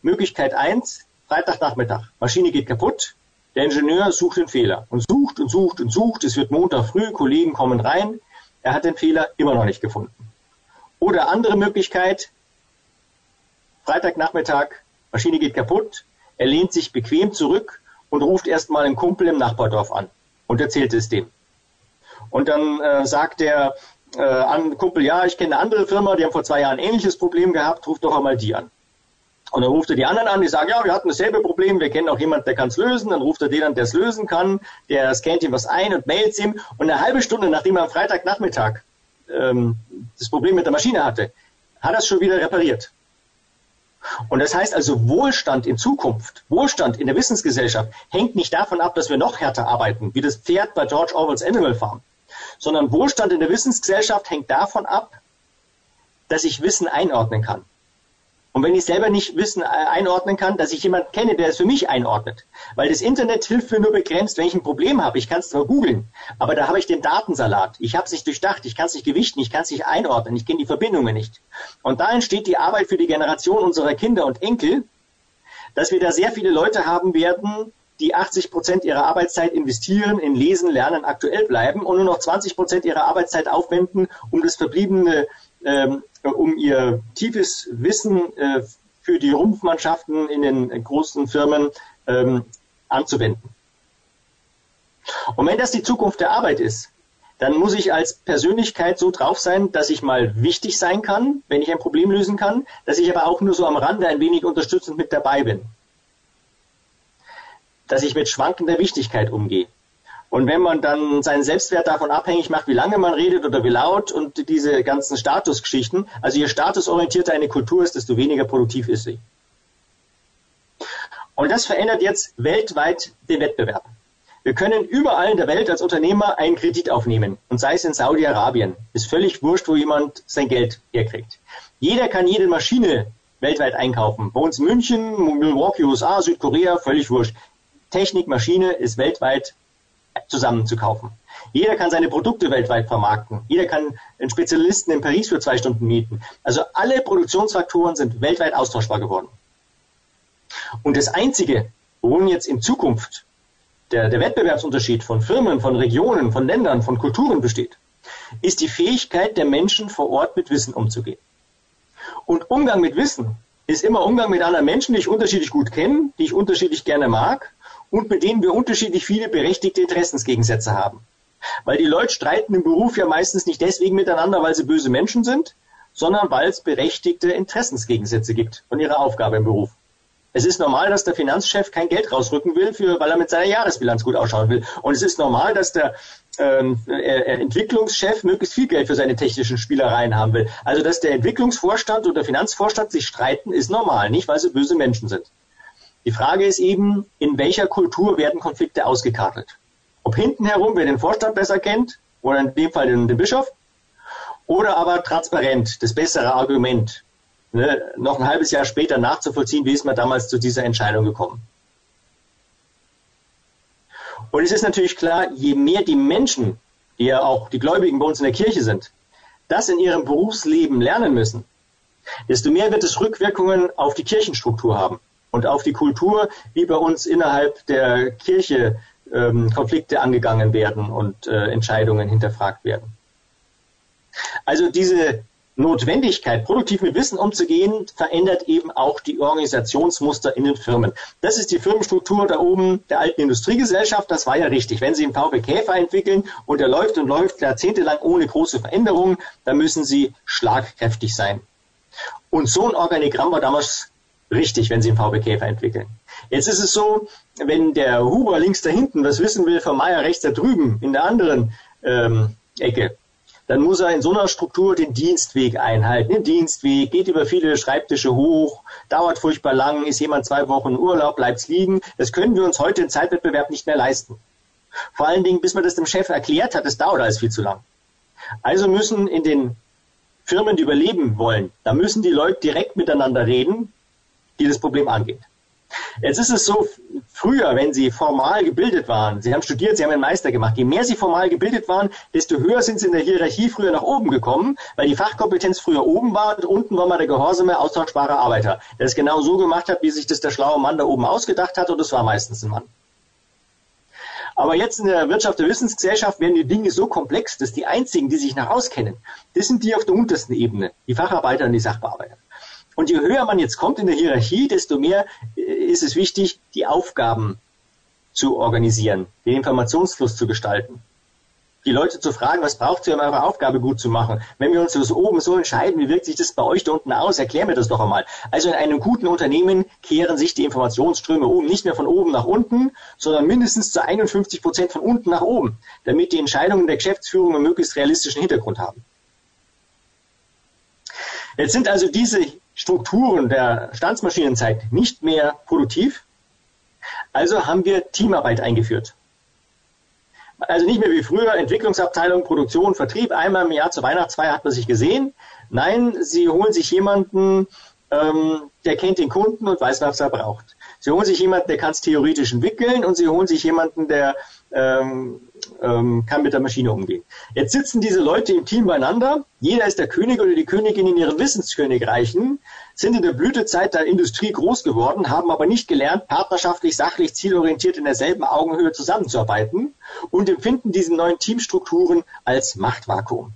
Möglichkeit eins: Freitagnachmittag, Maschine geht kaputt, der Ingenieur sucht den Fehler und sucht und sucht und sucht. Es wird Montag früh, Kollegen kommen rein, er hat den Fehler immer noch nicht gefunden. Oder andere Möglichkeit, Freitagnachmittag, Maschine geht kaputt, er lehnt sich bequem zurück und ruft erstmal einen Kumpel im Nachbardorf an und erzählt es dem. Und dann äh, sagt der äh, an Kumpel, ja, ich kenne eine andere Firma, die haben vor zwei Jahren ein ähnliches Problem gehabt, ruft doch einmal die an. Und dann ruft er die anderen an, die sagen, ja, wir hatten dasselbe Problem, wir kennen auch jemanden, der kann es lösen. Dann ruft er den an, der es lösen kann, der scannt ihm was ein und mailt ihm. Und eine halbe Stunde, nachdem er am Freitagnachmittag ähm, das Problem mit der Maschine hatte, hat er es schon wieder repariert. Und das heißt also, Wohlstand in Zukunft, Wohlstand in der Wissensgesellschaft hängt nicht davon ab, dass wir noch härter arbeiten, wie das Pferd bei George Orwells Animal Farm, sondern Wohlstand in der Wissensgesellschaft hängt davon ab, dass ich Wissen einordnen kann. Und wenn ich selber nicht Wissen äh, einordnen kann, dass ich jemanden kenne, der es für mich einordnet. Weil das Internet hilft mir nur begrenzt, wenn ich ein Problem habe. Ich kann es zwar googeln, aber da habe ich den Datensalat. Ich habe es nicht durchdacht, ich kann es nicht gewichten, ich kann es nicht einordnen, ich kenne die Verbindungen nicht. Und da entsteht die Arbeit für die Generation unserer Kinder und Enkel, dass wir da sehr viele Leute haben werden, die 80 Prozent ihrer Arbeitszeit investieren, in Lesen, Lernen, aktuell bleiben und nur noch 20 Prozent ihrer Arbeitszeit aufwenden, um das verbliebene ähm, um ihr tiefes Wissen äh, für die Rumpfmannschaften in den großen Firmen ähm, anzuwenden. Und wenn das die Zukunft der Arbeit ist, dann muss ich als Persönlichkeit so drauf sein, dass ich mal wichtig sein kann, wenn ich ein Problem lösen kann, dass ich aber auch nur so am Rande ein wenig unterstützend mit dabei bin. Dass ich mit schwankender Wichtigkeit umgehe. Und wenn man dann seinen Selbstwert davon abhängig macht, wie lange man redet oder wie laut und diese ganzen Statusgeschichten, also je statusorientierter eine Kultur ist, desto weniger produktiv ist sie. Und das verändert jetzt weltweit den Wettbewerb. Wir können überall in der Welt als Unternehmer einen Kredit aufnehmen. Und sei es in Saudi-Arabien. Ist völlig wurscht, wo jemand sein Geld herkriegt. Jeder kann jede Maschine weltweit einkaufen. Bei uns München, Milwaukee, USA, Südkorea, völlig wurscht. Technik, Maschine ist weltweit zusammenzukaufen. Jeder kann seine Produkte weltweit vermarkten. Jeder kann einen Spezialisten in Paris für zwei Stunden mieten. Also alle Produktionsfaktoren sind weltweit austauschbar geworden. Und das Einzige, worin jetzt in Zukunft der, der Wettbewerbsunterschied von Firmen, von Regionen, von Ländern, von Kulturen besteht, ist die Fähigkeit der Menschen vor Ort mit Wissen umzugehen. Und Umgang mit Wissen ist immer Umgang mit anderen Menschen, die ich unterschiedlich gut kenne, die ich unterschiedlich gerne mag und mit denen wir unterschiedlich viele berechtigte Interessensgegensätze haben. Weil die Leute streiten im Beruf ja meistens nicht deswegen miteinander, weil sie böse Menschen sind, sondern weil es berechtigte Interessensgegensätze gibt von ihrer Aufgabe im Beruf. Es ist normal, dass der Finanzchef kein Geld rausrücken will, für, weil er mit seiner Jahresbilanz gut ausschauen will. Und es ist normal, dass der ähm, Entwicklungschef möglichst viel Geld für seine technischen Spielereien haben will. Also, dass der Entwicklungsvorstand und der Finanzvorstand sich streiten, ist normal, nicht weil sie böse Menschen sind. Die Frage ist eben, in welcher Kultur werden Konflikte ausgekartet? Ob hinten herum, wer den Vorstand besser kennt, oder in dem Fall den, den Bischof, oder aber transparent, das bessere Argument. ne, noch ein halbes Jahr später nachzuvollziehen, wie ist man damals zu dieser Entscheidung gekommen. Und es ist natürlich klar, je mehr die Menschen, die ja auch die Gläubigen bei uns in der Kirche sind, das in ihrem Berufsleben lernen müssen, desto mehr wird es Rückwirkungen auf die Kirchenstruktur haben und auf die Kultur, wie bei uns innerhalb der Kirche ähm, Konflikte angegangen werden und äh, Entscheidungen hinterfragt werden. Also diese Notwendigkeit, produktiv mit Wissen umzugehen, verändert eben auch die Organisationsmuster in den Firmen. Das ist die Firmenstruktur da oben der alten Industriegesellschaft. Das war ja richtig. Wenn Sie einen VW Käfer entwickeln und er läuft und läuft jahrzehntelang ohne große Veränderungen, dann müssen Sie schlagkräftig sein. Und so ein Organigramm war damals richtig, wenn Sie einen VW Käfer entwickeln. Jetzt ist es so, wenn der Huber links da hinten was wissen will von Meier rechts da drüben in der anderen ähm, Ecke, dann muss er in so einer Struktur den Dienstweg einhalten. Den Dienstweg geht über viele Schreibtische hoch, dauert furchtbar lang, ist jemand zwei Wochen Urlaub, bleibt's liegen. Das können wir uns heute im Zeitwettbewerb nicht mehr leisten. Vor allen Dingen, bis man das dem Chef erklärt hat, das dauert alles viel zu lang. Also müssen in den Firmen, die überleben wollen, da müssen die Leute direkt miteinander reden, die das Problem angeht. Jetzt ist es so, früher, wenn Sie formal gebildet waren, Sie haben studiert, Sie haben einen Meister gemacht, je mehr Sie formal gebildet waren, desto höher sind Sie in der Hierarchie früher nach oben gekommen, weil die Fachkompetenz früher oben war und unten war mal der gehorsame, austauschbare Arbeiter, der es genau so gemacht hat, wie sich das der schlaue Mann da oben ausgedacht hat und das war meistens ein Mann. Aber jetzt in der Wirtschaft der Wissensgesellschaft werden die Dinge so komplex, dass die einzigen, die sich nach auskennen, das sind die auf der untersten Ebene, die Facharbeiter und die Sachbearbeiter. Und je höher man jetzt kommt in der Hierarchie, desto mehr äh, ist es wichtig, die Aufgaben zu organisieren, den Informationsfluss zu gestalten. Die Leute zu fragen, was braucht ihr, um eure Aufgabe gut zu machen? Wenn wir uns das oben so entscheiden, wie wirkt sich das bei euch da unten aus? Erklär mir das doch einmal. Also in einem guten Unternehmen kehren sich die Informationsströme um, nicht mehr von oben nach unten, sondern mindestens zu 51 Prozent von unten nach oben, damit die Entscheidungen der Geschäftsführung einen möglichst realistischen Hintergrund haben. Jetzt sind also diese Strukturen der Standsmaschinenzeit nicht mehr produktiv. Also haben wir Teamarbeit eingeführt. Also nicht mehr wie früher Entwicklungsabteilung, Produktion, Vertrieb. Einmal im Jahr zur Weihnachtsfeier hat man sich gesehen. Nein, Sie holen sich jemanden, ähm, der kennt den Kunden und weiß, was er braucht. Sie holen sich jemanden, der kann es theoretisch entwickeln und Sie holen sich jemanden, der ähm, ähm, kann mit der Maschine umgehen. Jetzt sitzen diese Leute im Team beieinander. Jeder ist der König oder die Königin in ihren Wissenskönigreichen, sind in der Blütezeit der Industrie groß geworden, haben aber nicht gelernt, partnerschaftlich, sachlich, zielorientiert in derselben Augenhöhe zusammenzuarbeiten und empfinden diese neuen Teamstrukturen als Machtvakuum.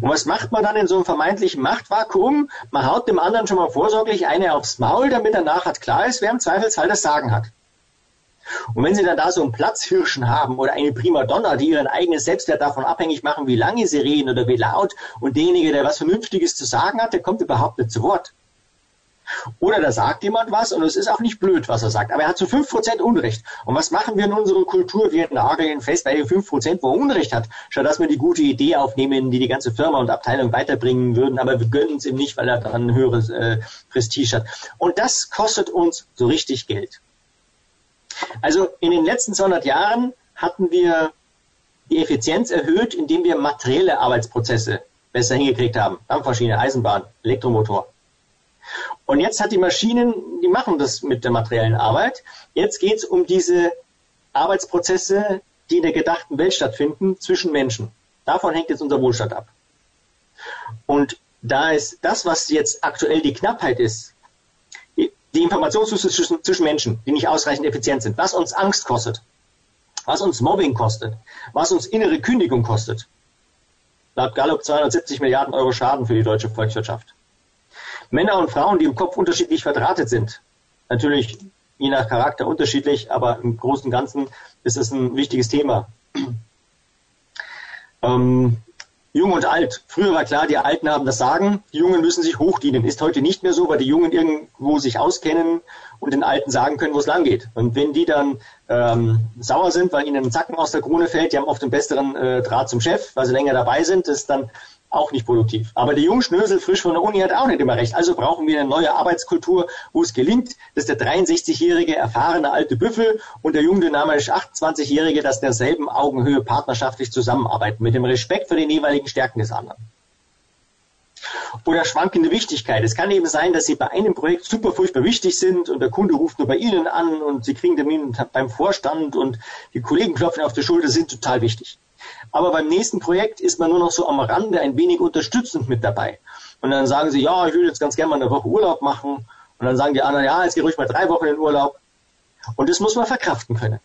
Und was macht man dann in so einem vermeintlichen Machtvakuum? Man haut dem anderen schon mal vorsorglich eine aufs Maul, damit er nachher klar ist, wer im Zweifelsfall das Sagen hat. Und wenn Sie dann da so einen Platzhirschen haben oder eine Primadonna, die ihren eigenen Selbstwert davon abhängig machen, wie lange sie reden oder wie laut und derjenige, der was Vernünftiges zu sagen hat, der kommt überhaupt nicht zu Wort. Oder da sagt jemand was und es ist auch nicht blöd, was er sagt, aber er hat zu fünf Prozent Unrecht. Und was machen wir in unserer Kultur? Wir nageln fest den fünf Prozent, wo er Unrecht hat, statt dass wir die gute Idee aufnehmen, die die ganze Firma und Abteilung weiterbringen würden, aber wir gönnen es ihm nicht, weil er dann ein höheres äh, Prestige hat. Und das kostet uns so richtig Geld. Also in den letzten 200 Jahren hatten wir die Effizienz erhöht, indem wir materielle Arbeitsprozesse besser hingekriegt haben. Dampfmaschine, Eisenbahn, Elektromotor. Und jetzt hat die Maschinen, die machen das mit der materiellen Arbeit. Jetzt geht es um diese Arbeitsprozesse, die in der gedachten Welt stattfinden, zwischen Menschen. Davon hängt jetzt unser Wohlstand ab. Und da ist das, was jetzt aktuell die Knappheit ist, die Informationsflüsse zwischen, Menschen, die nicht ausreichend effizient sind, was uns Angst kostet, was uns Mobbing kostet, was uns innere Kündigung kostet. Laut Gallup 270 Milliarden Euro Schaden für die deutsche Volkswirtschaft. Männer und Frauen, die im Kopf unterschiedlich verdrahtet sind. Natürlich je nach Charakter unterschiedlich, aber im Großen und Ganzen ist es ein wichtiges Thema. Ähm, Jung und alt. Früher war klar, die Alten haben das Sagen, die Jungen müssen sich hochdienen. Ist heute nicht mehr so, weil die Jungen irgendwo sich auskennen und den Alten sagen können, wo es lang geht. Und wenn die dann ähm, sauer sind, weil ihnen ein Zacken aus der Krone fällt, die haben oft den besseren äh, Draht zum Chef, weil sie länger dabei sind, das ist dann auch nicht produktiv. Aber der Jungschnösel frisch von der Uni hat auch nicht immer recht. Also brauchen wir eine neue Arbeitskultur, wo es gelingt, dass der 63-jährige erfahrene alte Büffel und der jung dynamische 28-jährige, dass derselben Augenhöhe partnerschaftlich zusammenarbeiten, mit dem Respekt für den jeweiligen Stärken des anderen. Oder schwankende Wichtigkeit. Es kann eben sein, dass Sie bei einem Projekt super furchtbar wichtig sind und der Kunde ruft nur bei Ihnen an und Sie kriegen Termin beim Vorstand und die Kollegen klopfen auf die Schulter, sind total wichtig. Aber beim nächsten Projekt ist man nur noch so am Rande ein wenig unterstützend mit dabei. Und dann sagen Sie, ja, ich will jetzt ganz gerne mal eine Woche Urlaub machen. Und dann sagen die anderen, ja, jetzt geh ruhig mal drei Wochen in Urlaub. Und das muss man verkraften können.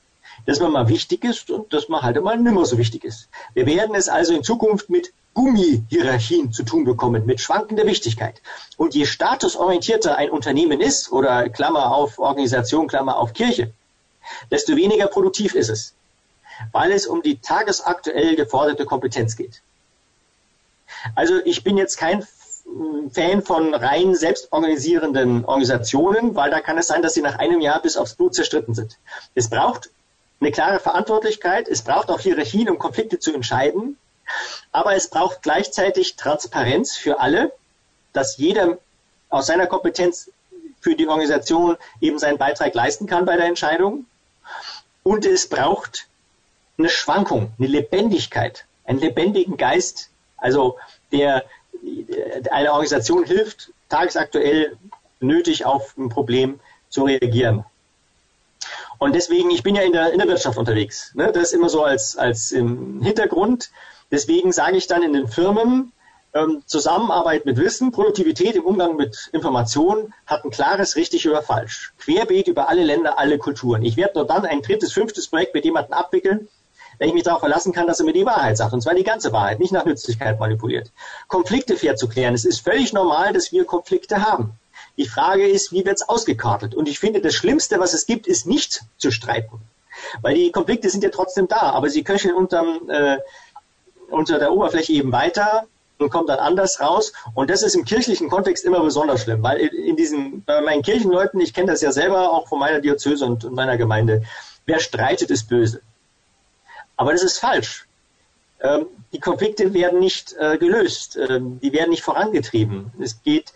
Dass man mal wichtig ist und dass man halt mal nimmer so wichtig ist. Wir werden es also in Zukunft mit Gummihierarchien zu tun bekommen, mit schwankender Wichtigkeit. Und je statusorientierter ein Unternehmen ist, oder Klammer auf Organisation, Klammer auf Kirche, desto weniger produktiv ist es, weil es um die tagesaktuell geforderte Kompetenz geht. Also ich bin jetzt kein Fan von rein selbstorganisierenden Organisationen, weil da kann es sein, dass sie nach einem Jahr bis aufs Blut zerstritten sind. Es braucht eine klare Verantwortlichkeit, es braucht auch Hierarchien, um Konflikte zu entscheiden, aber es braucht gleichzeitig Transparenz für alle, dass jeder aus seiner Kompetenz für die Organisation eben seinen Beitrag leisten kann bei der Entscheidung. Und es braucht eine Schwankung, eine Lebendigkeit, einen lebendigen Geist, also der eine Organisation hilft, tagesaktuell nötig auf ein Problem zu reagieren. Und deswegen, ich bin ja in der, in der Wirtschaft unterwegs. Ne? Das ist immer so als, als im Hintergrund. Deswegen sage ich dann in den Firmen, ähm, Zusammenarbeit mit Wissen, Produktivität im Umgang mit Informationen hat ein klares richtig oder falsch. Querbeet über alle Länder, alle Kulturen. Ich werde nur dann ein drittes, fünftes Projekt mit jemandem abwickeln, wenn ich mich darauf verlassen kann, dass er mir die Wahrheit sagt. Und zwar die ganze Wahrheit, nicht nach Nützlichkeit manipuliert. Konflikte fair zu klären. Es ist völlig normal, dass wir Konflikte haben. Die Frage ist, wie wird es ausgekartet? Und ich finde, das Schlimmste, was es gibt, ist nicht zu streiten. Weil die Konflikte sind ja trotzdem da, aber sie köcheln unterm, äh, unter der Oberfläche eben weiter und kommt dann anders raus. Und das ist im kirchlichen Kontext immer besonders schlimm, weil in diesen, bei meinen Kirchenleuten, ich kenne das ja selber auch von meiner Diözese und meiner Gemeinde, wer streitet, ist böse. Aber das ist falsch. Ähm, die Konflikte werden nicht äh, gelöst, ähm, die werden nicht vorangetrieben. Es geht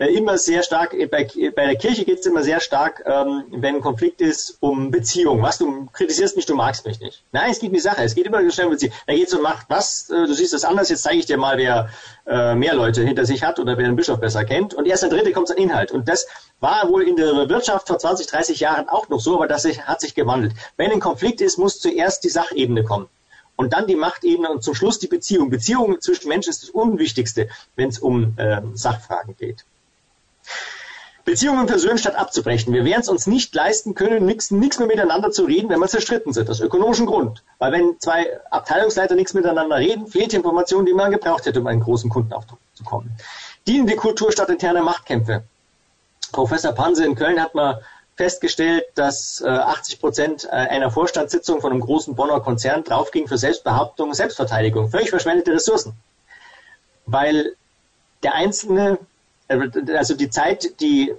äh, immer sehr stark, bei, bei der Kirche geht es immer sehr stark, ähm, wenn ein Konflikt ist, um Beziehung. Was, du kritisierst mich, du magst mich nicht. Nein, es geht um die Sache, es geht immer schnell um Beziehung. Da geht es um Macht, was, äh, du siehst das anders, jetzt zeige ich dir mal, wer äh, mehr Leute hinter sich hat oder wer den Bischof besser kennt. Und erst der Dritte kommt zum Inhalt. Und das war wohl in der Wirtschaft vor 20, 30 Jahren auch noch so, aber das hat sich gewandelt. Wenn ein Konflikt ist, muss zuerst die Sachebene kommen. Und dann die Machtebene und zum Schluss die Beziehung. Beziehung zwischen Menschen ist das Unwichtigste, wenn es um äh, Sachfragen geht. Beziehungen versöhnen statt abzubrechen. Wir werden es uns nicht leisten können, nichts mehr miteinander zu reden, wenn wir zerstritten sind. Aus ökonomischen Grund. Weil wenn zwei Abteilungsleiter nichts miteinander reden, fehlt die Information, die man gebraucht hätte, um einen großen Kunden aufzukommen. Dienende Kultur statt interne Machtkämpfe. Professor Panse in Köln hat mal festgestellt, dass äh, 80 Prozent äh, einer Vorstandssitzung von einem großen Bonner Konzern draufging für Selbstbehauptung Selbstverteidigung. Völlig verschwendete Ressourcen. Weil der Einzelne, äh, also die Zeit, die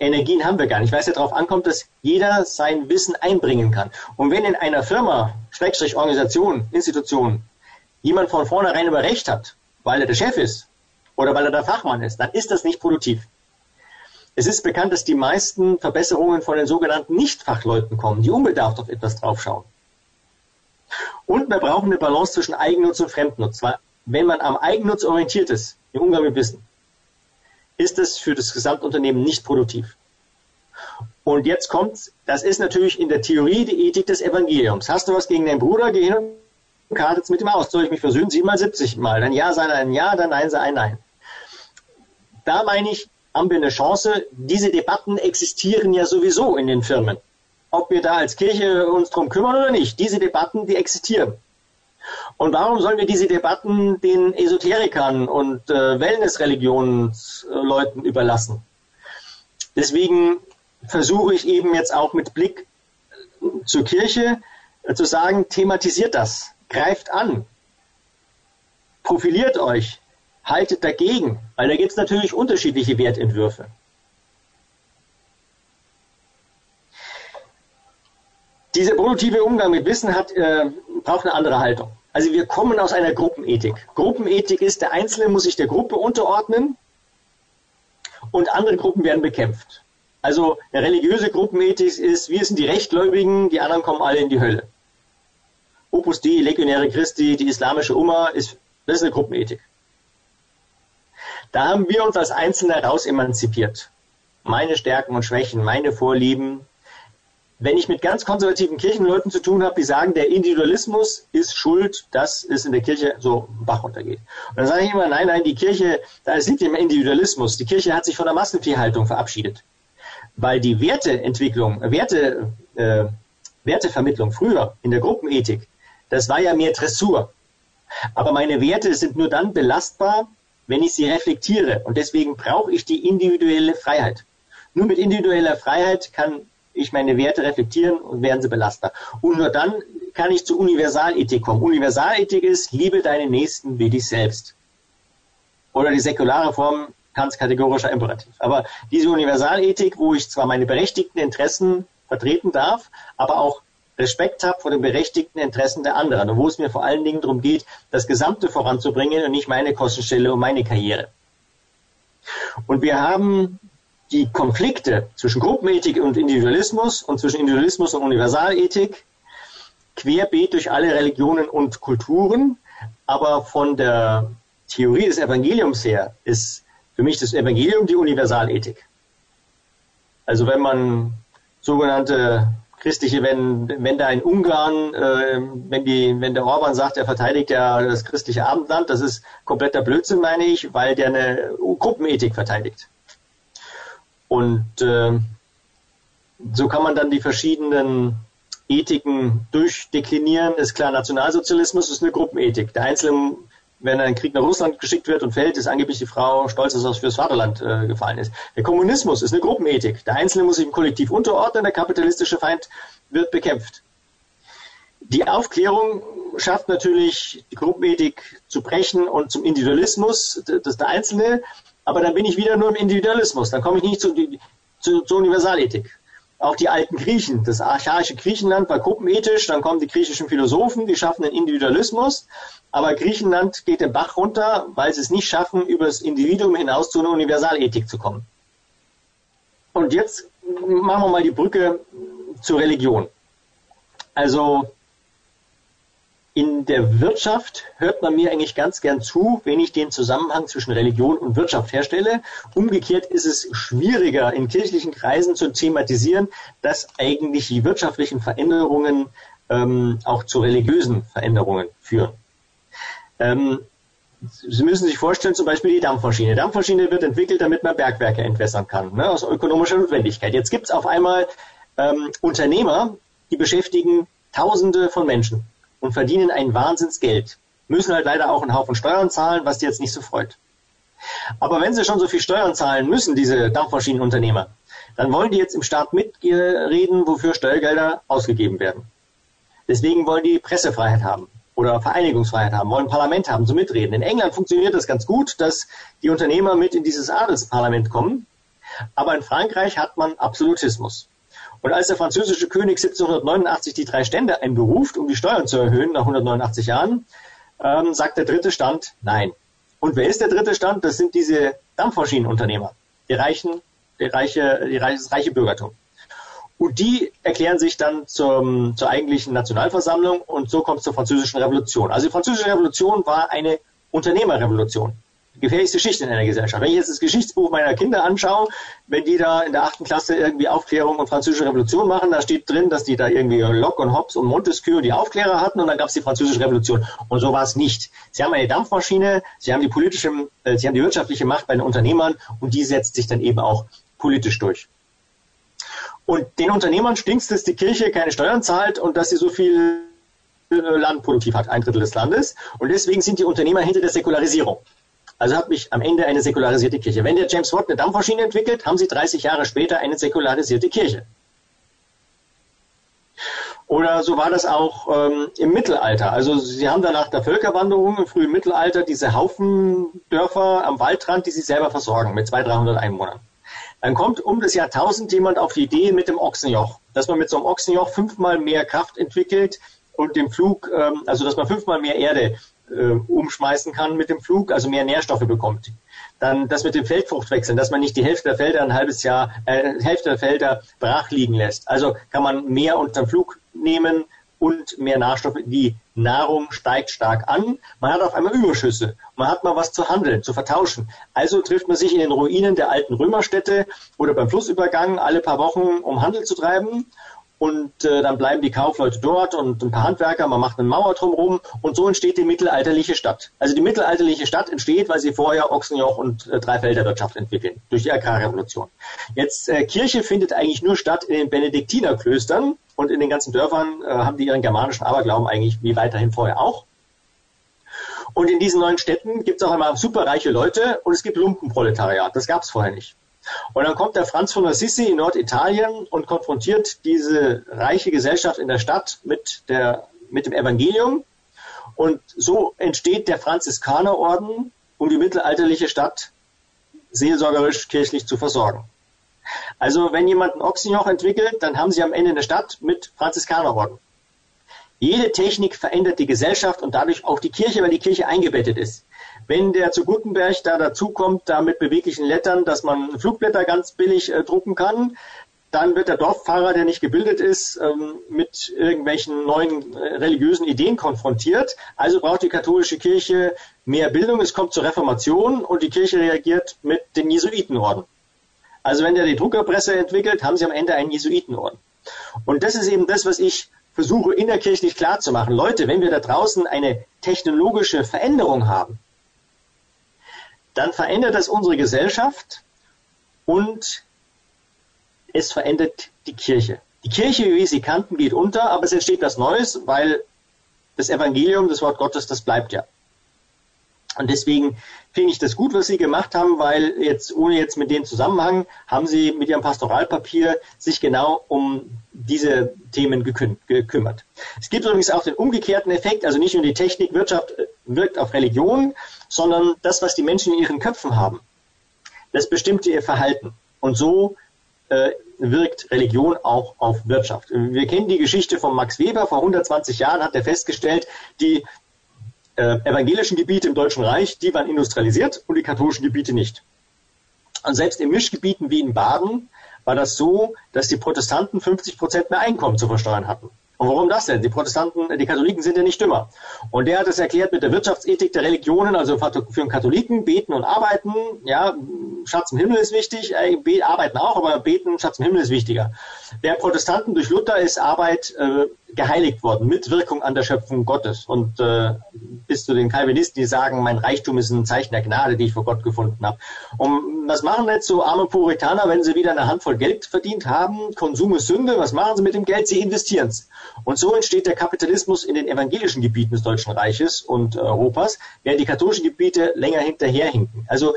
Energien haben wir gar nicht, weil es ja darauf ankommt, dass jeder sein Wissen einbringen kann. Und wenn in einer Firma, Schrägstrich Organisation, Institution, jemand von vornherein über Recht hat, weil er der Chef ist oder weil er der Fachmann ist, dann ist das nicht produktiv. Es ist bekannt, dass die meisten Verbesserungen von den sogenannten Nichtfachleuten kommen, die unbedarft auf etwas draufschauen. Und wir brauchen eine Balance zwischen Eigennutz und Fremdnutz, weil wenn man am Eigennutz orientiert ist, im Umgang mit Wissen, ist es für das Gesamtunternehmen nicht produktiv. Und jetzt kommt, das ist natürlich in der Theorie die Ethik des Evangeliums. Hast du was gegen deinen Bruder, geh hin und kartet mit ihm aus. Soll ich mich versöhnen? Siebenmal, siebzig Mal. Dann ja sei ein Ja, dann Nein sei ein Nein. Da meine ich, haben wir eine Chance. Diese Debatten existieren ja sowieso in den Firmen. Ob wir da als Kirche uns drum kümmern oder nicht. Diese Debatten, die existieren. Und warum sollen wir diese Debatten den Esoterikern und äh, Wellness-Religionsleuten überlassen? Deswegen versuche ich eben jetzt auch mit Blick zur Kirche äh, zu sagen, thematisiert das, greift an, profiliert euch, haltet dagegen, weil da gibt es natürlich unterschiedliche Wertentwürfe. Dieser produktive Umgang mit Wissen hat, äh, braucht eine andere Haltung. Also wir kommen aus einer Gruppenethik. Gruppenethik ist, der Einzelne muss sich der Gruppe unterordnen und andere Gruppen werden bekämpft. Also eine religiöse Gruppenethik ist, wir sind die Rechtgläubigen, die anderen kommen alle in die Hölle. Opus Dei, Legionäre Christi, die islamische Umma, ist, das ist eine Gruppenethik. Da haben wir uns als Einzelne raus emanzipiert. Meine Stärken und Schwächen, meine Vorlieben. Wenn ich mit ganz konservativen Kirchenleuten zu tun habe, die sagen, der Individualismus ist schuld, dass es in der Kirche so Bach runtergeht. Und dann sage ich immer, nein, nein, die Kirche, da liegt im Individualismus. Die Kirche hat sich von der Massenviehhaltung verabschiedet. Weil die Werteentwicklung, Werte, äh, Wertevermittlung früher in der Gruppenethik, das war ja mehr Dressur. Aber meine Werte sind nur dann belastbar, wenn ich sie reflektiere. Und deswegen brauche ich die individuelle Freiheit. Nur mit individueller Freiheit kann ich meine Werte reflektieren und werden sie belastbar. Und nur dann kann ich zur Universalethik kommen. Universalethik ist, liebe deinen Nächsten wie dich selbst. Oder die säkulare Form, Kants kategorischer Imperativ. Aber diese Universalethik, wo ich zwar meine berechtigten Interessen vertreten darf, aber auch Respekt habe vor den berechtigten Interessen der anderen und wo es mir vor allen Dingen darum geht, das Gesamte voranzubringen und nicht meine Kostenstelle und meine Karriere. Und wir haben die Konflikte zwischen Gruppenethik und Individualismus und zwischen Individualismus und Universalethik querbeet durch alle Religionen und Kulturen, aber von der Theorie des Evangeliums her ist für mich das Evangelium die Universalethik. Also wenn man sogenannte christliche, wenn, wenn da in Ungarn, äh, wenn, die, wenn der Orban sagt, er verteidigt ja das christliche Abendland, das ist kompletter Blödsinn, meine ich, weil der eine Gruppenethik verteidigt. Und äh, so kann man dann die verschiedenen Ethiken durchdeklinieren. Ist klar, Nationalsozialismus ist eine Gruppenethik. Der Einzelne wenn ein Krieg nach Russland geschickt wird und fällt, ist angeblich die Frau stolz, dass das fürs Vaterland äh, gefallen ist. Der Kommunismus ist eine Gruppenethik. Der Einzelne muss sich im Kollektiv unterordnen, der kapitalistische Feind wird bekämpft. Die Aufklärung schafft natürlich die Gruppenethik zu brechen und zum Individualismus, das ist der Einzelne, aber dann bin ich wieder nur im Individualismus, dann komme ich nicht zu, zu, zur Universalethik. Auch die alten Griechen, das archaische Griechenland war gruppenethisch, dann kommen die griechischen Philosophen, die schaffen den Individualismus, aber Griechenland geht den Bach runter, weil sie es nicht schaffen, über das Individuum hinaus zu einer Universalethik zu kommen. Und jetzt machen wir mal die Brücke zur Religion. Also in der Wirtschaft hört man mir eigentlich ganz gern zu, wenn ich den Zusammenhang zwischen Religion und Wirtschaft herstelle. Umgekehrt ist es schwieriger in kirchlichen Kreisen zu thematisieren, dass eigentlich die wirtschaftlichen Veränderungen ähm, auch zu religiösen Veränderungen führen. Ähm, Sie müssen sich vorstellen, zum Beispiel die Dampfmaschine. Dampfmaschine wird entwickelt, damit man Bergwerke entwässern kann, ne, aus ökonomischer Notwendigkeit. Jetzt gibt es auf einmal ähm, Unternehmer, die beschäftigen Tausende von Menschen und verdienen ein Wahnsinnsgeld. Müssen halt leider auch einen Haufen Steuern zahlen, was die jetzt nicht so freut. Aber wenn sie schon so viel Steuern zahlen müssen, diese Dampfmaschinenunternehmer, dann wollen die jetzt im Staat mitreden, wofür Steuergelder ausgegeben werden. Deswegen wollen die Pressefreiheit haben oder Vereinigungsfreiheit haben, wollen Parlament haben, so mitreden. In England funktioniert das ganz gut, dass die Unternehmer mit in dieses Adelsparlament kommen. Aber in Frankreich hat man Absolutismus. Und als der französische König 1789 die drei Stände einberuft, um die Steuern zu erhöhen nach 189 Jahren, ähm, sagt der dritte Stand nein. Und wer ist der dritte Stand? Das sind diese Dampfmaschinenunternehmer, die reichen, die reiche, die reiche, das reiche Bürgertum. Und die erklären sich dann zum, zur eigentlichen Nationalversammlung und so kommt es zur französischen Revolution. Also die französische Revolution war eine Unternehmerrevolution gefährlichste Schicht in einer Gesellschaft. Wenn ich jetzt das Geschichtsbuch meiner Kinder anschaue, wenn die da in der achten Klasse irgendwie Aufklärung und französische Revolution machen, da steht drin, dass die da irgendwie Locke und Hobbes und Montesquieu die Aufklärer hatten und dann gab es die französische Revolution. Und so war es nicht. Sie haben eine Dampfmaschine, sie haben die politische, äh, sie haben die wirtschaftliche Macht bei den Unternehmern und die setzt sich dann eben auch politisch durch. Und den Unternehmern stinkt dass die Kirche keine Steuern zahlt und dass sie so viel äh, Land produktiv hat, ein Drittel des Landes. Und deswegen sind die Unternehmer hinter der Säkularisierung. Also habe ich am Ende eine säkularisierte Kirche. Wenn der James Watt eine Dampfmaschine entwickelt, haben sie 30 Jahre später eine säkularisierte Kirche. Oder so war das auch ähm, im Mittelalter. Also sie haben dann nach der Völkerwanderung im frühen Mittelalter diese Haufendörfer am Waldrand, die sie selber versorgen mit 200, 300 Einwohnern. Dann kommt um das Jahrtausend jemand auf die Idee mit dem Ochsenjoch, dass man mit so einem Ochsenjoch fünfmal mehr Kraft entwickelt und dem Flug, ähm, also dass man fünfmal mehr Erde äh, umschmeißen kann mit dem Flug, also mehr Nährstoffe bekommt. Dann das mit dem Feldfruchtwechseln, dass man nicht die Hälfte der Felder ein halbes Jahr, äh, Hälfte der Felder brach liegen lässt. Also kann man mehr unter dem Flug nehmen und mehr Nährstoffe. Die Nahrung steigt stark an. Man hat auf einmal Überschüsse. Man hat mal was zu handeln, zu vertauschen. Also trifft man sich in den Ruinen der alten Römerstädte oder beim Flussübergang alle paar Wochen, um Handel zu treiben und äh, dann bleiben die Kaufleute dort und ein paar Handwerker, man macht eine Mauer drumherum und so entsteht die mittelalterliche Stadt. Also die mittelalterliche Stadt entsteht, weil sie vorher Ochsenjoch und äh, Dreifelderwirtschaft entwickeln, durch die Agrarrevolution. Jetzt äh, Kirche findet eigentlich nur statt in den Benediktinerklöstern und in den ganzen Dörfern äh, haben die ihren germanischen Aberglauben eigentlich wie weiterhin vorher auch. Und in diesen neuen Städten gibt es auch einmal superreiche Leute und es gibt Lumpenproletariat. Das gab es vorher nicht. Und dann kommt der Franz von Assisi in Norditalien und konfrontiert diese reiche Gesellschaft in der Stadt mit, der, mit dem Evangelium. Und so entsteht der Franziskanerorden, um die mittelalterliche Stadt seelsorgerisch kirchlich zu versorgen. Also wenn jemand ein Ochsenjoch entwickelt, dann haben sie am Ende eine Stadt mit Franziskanerorden. Jede Technik verändert die Gesellschaft und dadurch auch die Kirche, weil die Kirche eingebettet ist. Wenn der zu Gutenberg da dazukommt, da mit beweglichen Lettern, dass man Flugblätter ganz billig äh, drucken kann, dann wird der Dorffahrer, der nicht gebildet ist, ähm, mit irgendwelchen neuen äh, religiösen Ideen konfrontiert. Also braucht die katholische Kirche mehr Bildung. Es kommt zur Reformation und die Kirche reagiert mit den Jesuitenorden. Also wenn der die Druckerpresse entwickelt, haben sie am Ende einen Jesuitenorden. Und das ist eben das, was ich versuche innerkirchlich klarzumachen. Leute, wenn wir da draußen eine technologische Veränderung haben, dann verändert das unsere Gesellschaft und es verändert die Kirche. Die Kirche, wie sie kannten, geht unter, aber es entsteht was Neues, weil das Evangelium, das Wort Gottes, das bleibt ja. Und deswegen finde ich das gut, was Sie gemacht haben, weil jetzt, ohne jetzt mit dem Zusammenhang, haben Sie mit Ihrem Pastoralpapier sich genau um diese Themen gekümmert. Es gibt übrigens auch den umgekehrten Effekt, also nicht nur die Technik, Wirtschaft äh, wirkt auf Religion, sondern das, was die Menschen in ihren Köpfen haben, das bestimmt ihr Verhalten. Und so äh, wirkt Religion auch auf Wirtschaft. Wir kennen die Geschichte von Max Weber. Vor 120 Jahren hat er festgestellt, die äh, evangelischen Gebiete im Deutschen Reich, die waren industrialisiert und die katholischen Gebiete nicht. Und selbst in Mischgebieten wie in Baden war das so, dass die Protestanten 50 Prozent mehr Einkommen zu versteuern hatten. Und warum das denn? Die Protestanten, die Katholiken sind ja nicht dümmer. Und der hat es erklärt mit der Wirtschaftsethik der Religionen, also für einen Katholiken beten und arbeiten, ja, Schatz im Himmel ist wichtig, äh, arbeiten auch, aber beten, Schatz im Himmel ist wichtiger. Der Protestanten durch Luther ist Arbeit äh, geheiligt worden, mit Wirkung an der Schöpfung Gottes. Und äh, bis zu den Calvinisten, die sagen, mein Reichtum ist ein Zeichen der Gnade, die ich vor Gott gefunden habe. Und was machen jetzt so arme Puritaner, wenn sie wieder eine Handvoll Geld verdient haben? Konsum ist Sünde, was machen sie mit dem Geld? Sie investieren es. Und so entsteht der Kapitalismus in den evangelischen Gebieten des Deutschen Reiches und Europas, während die katholischen Gebiete länger hinterherhinken. Also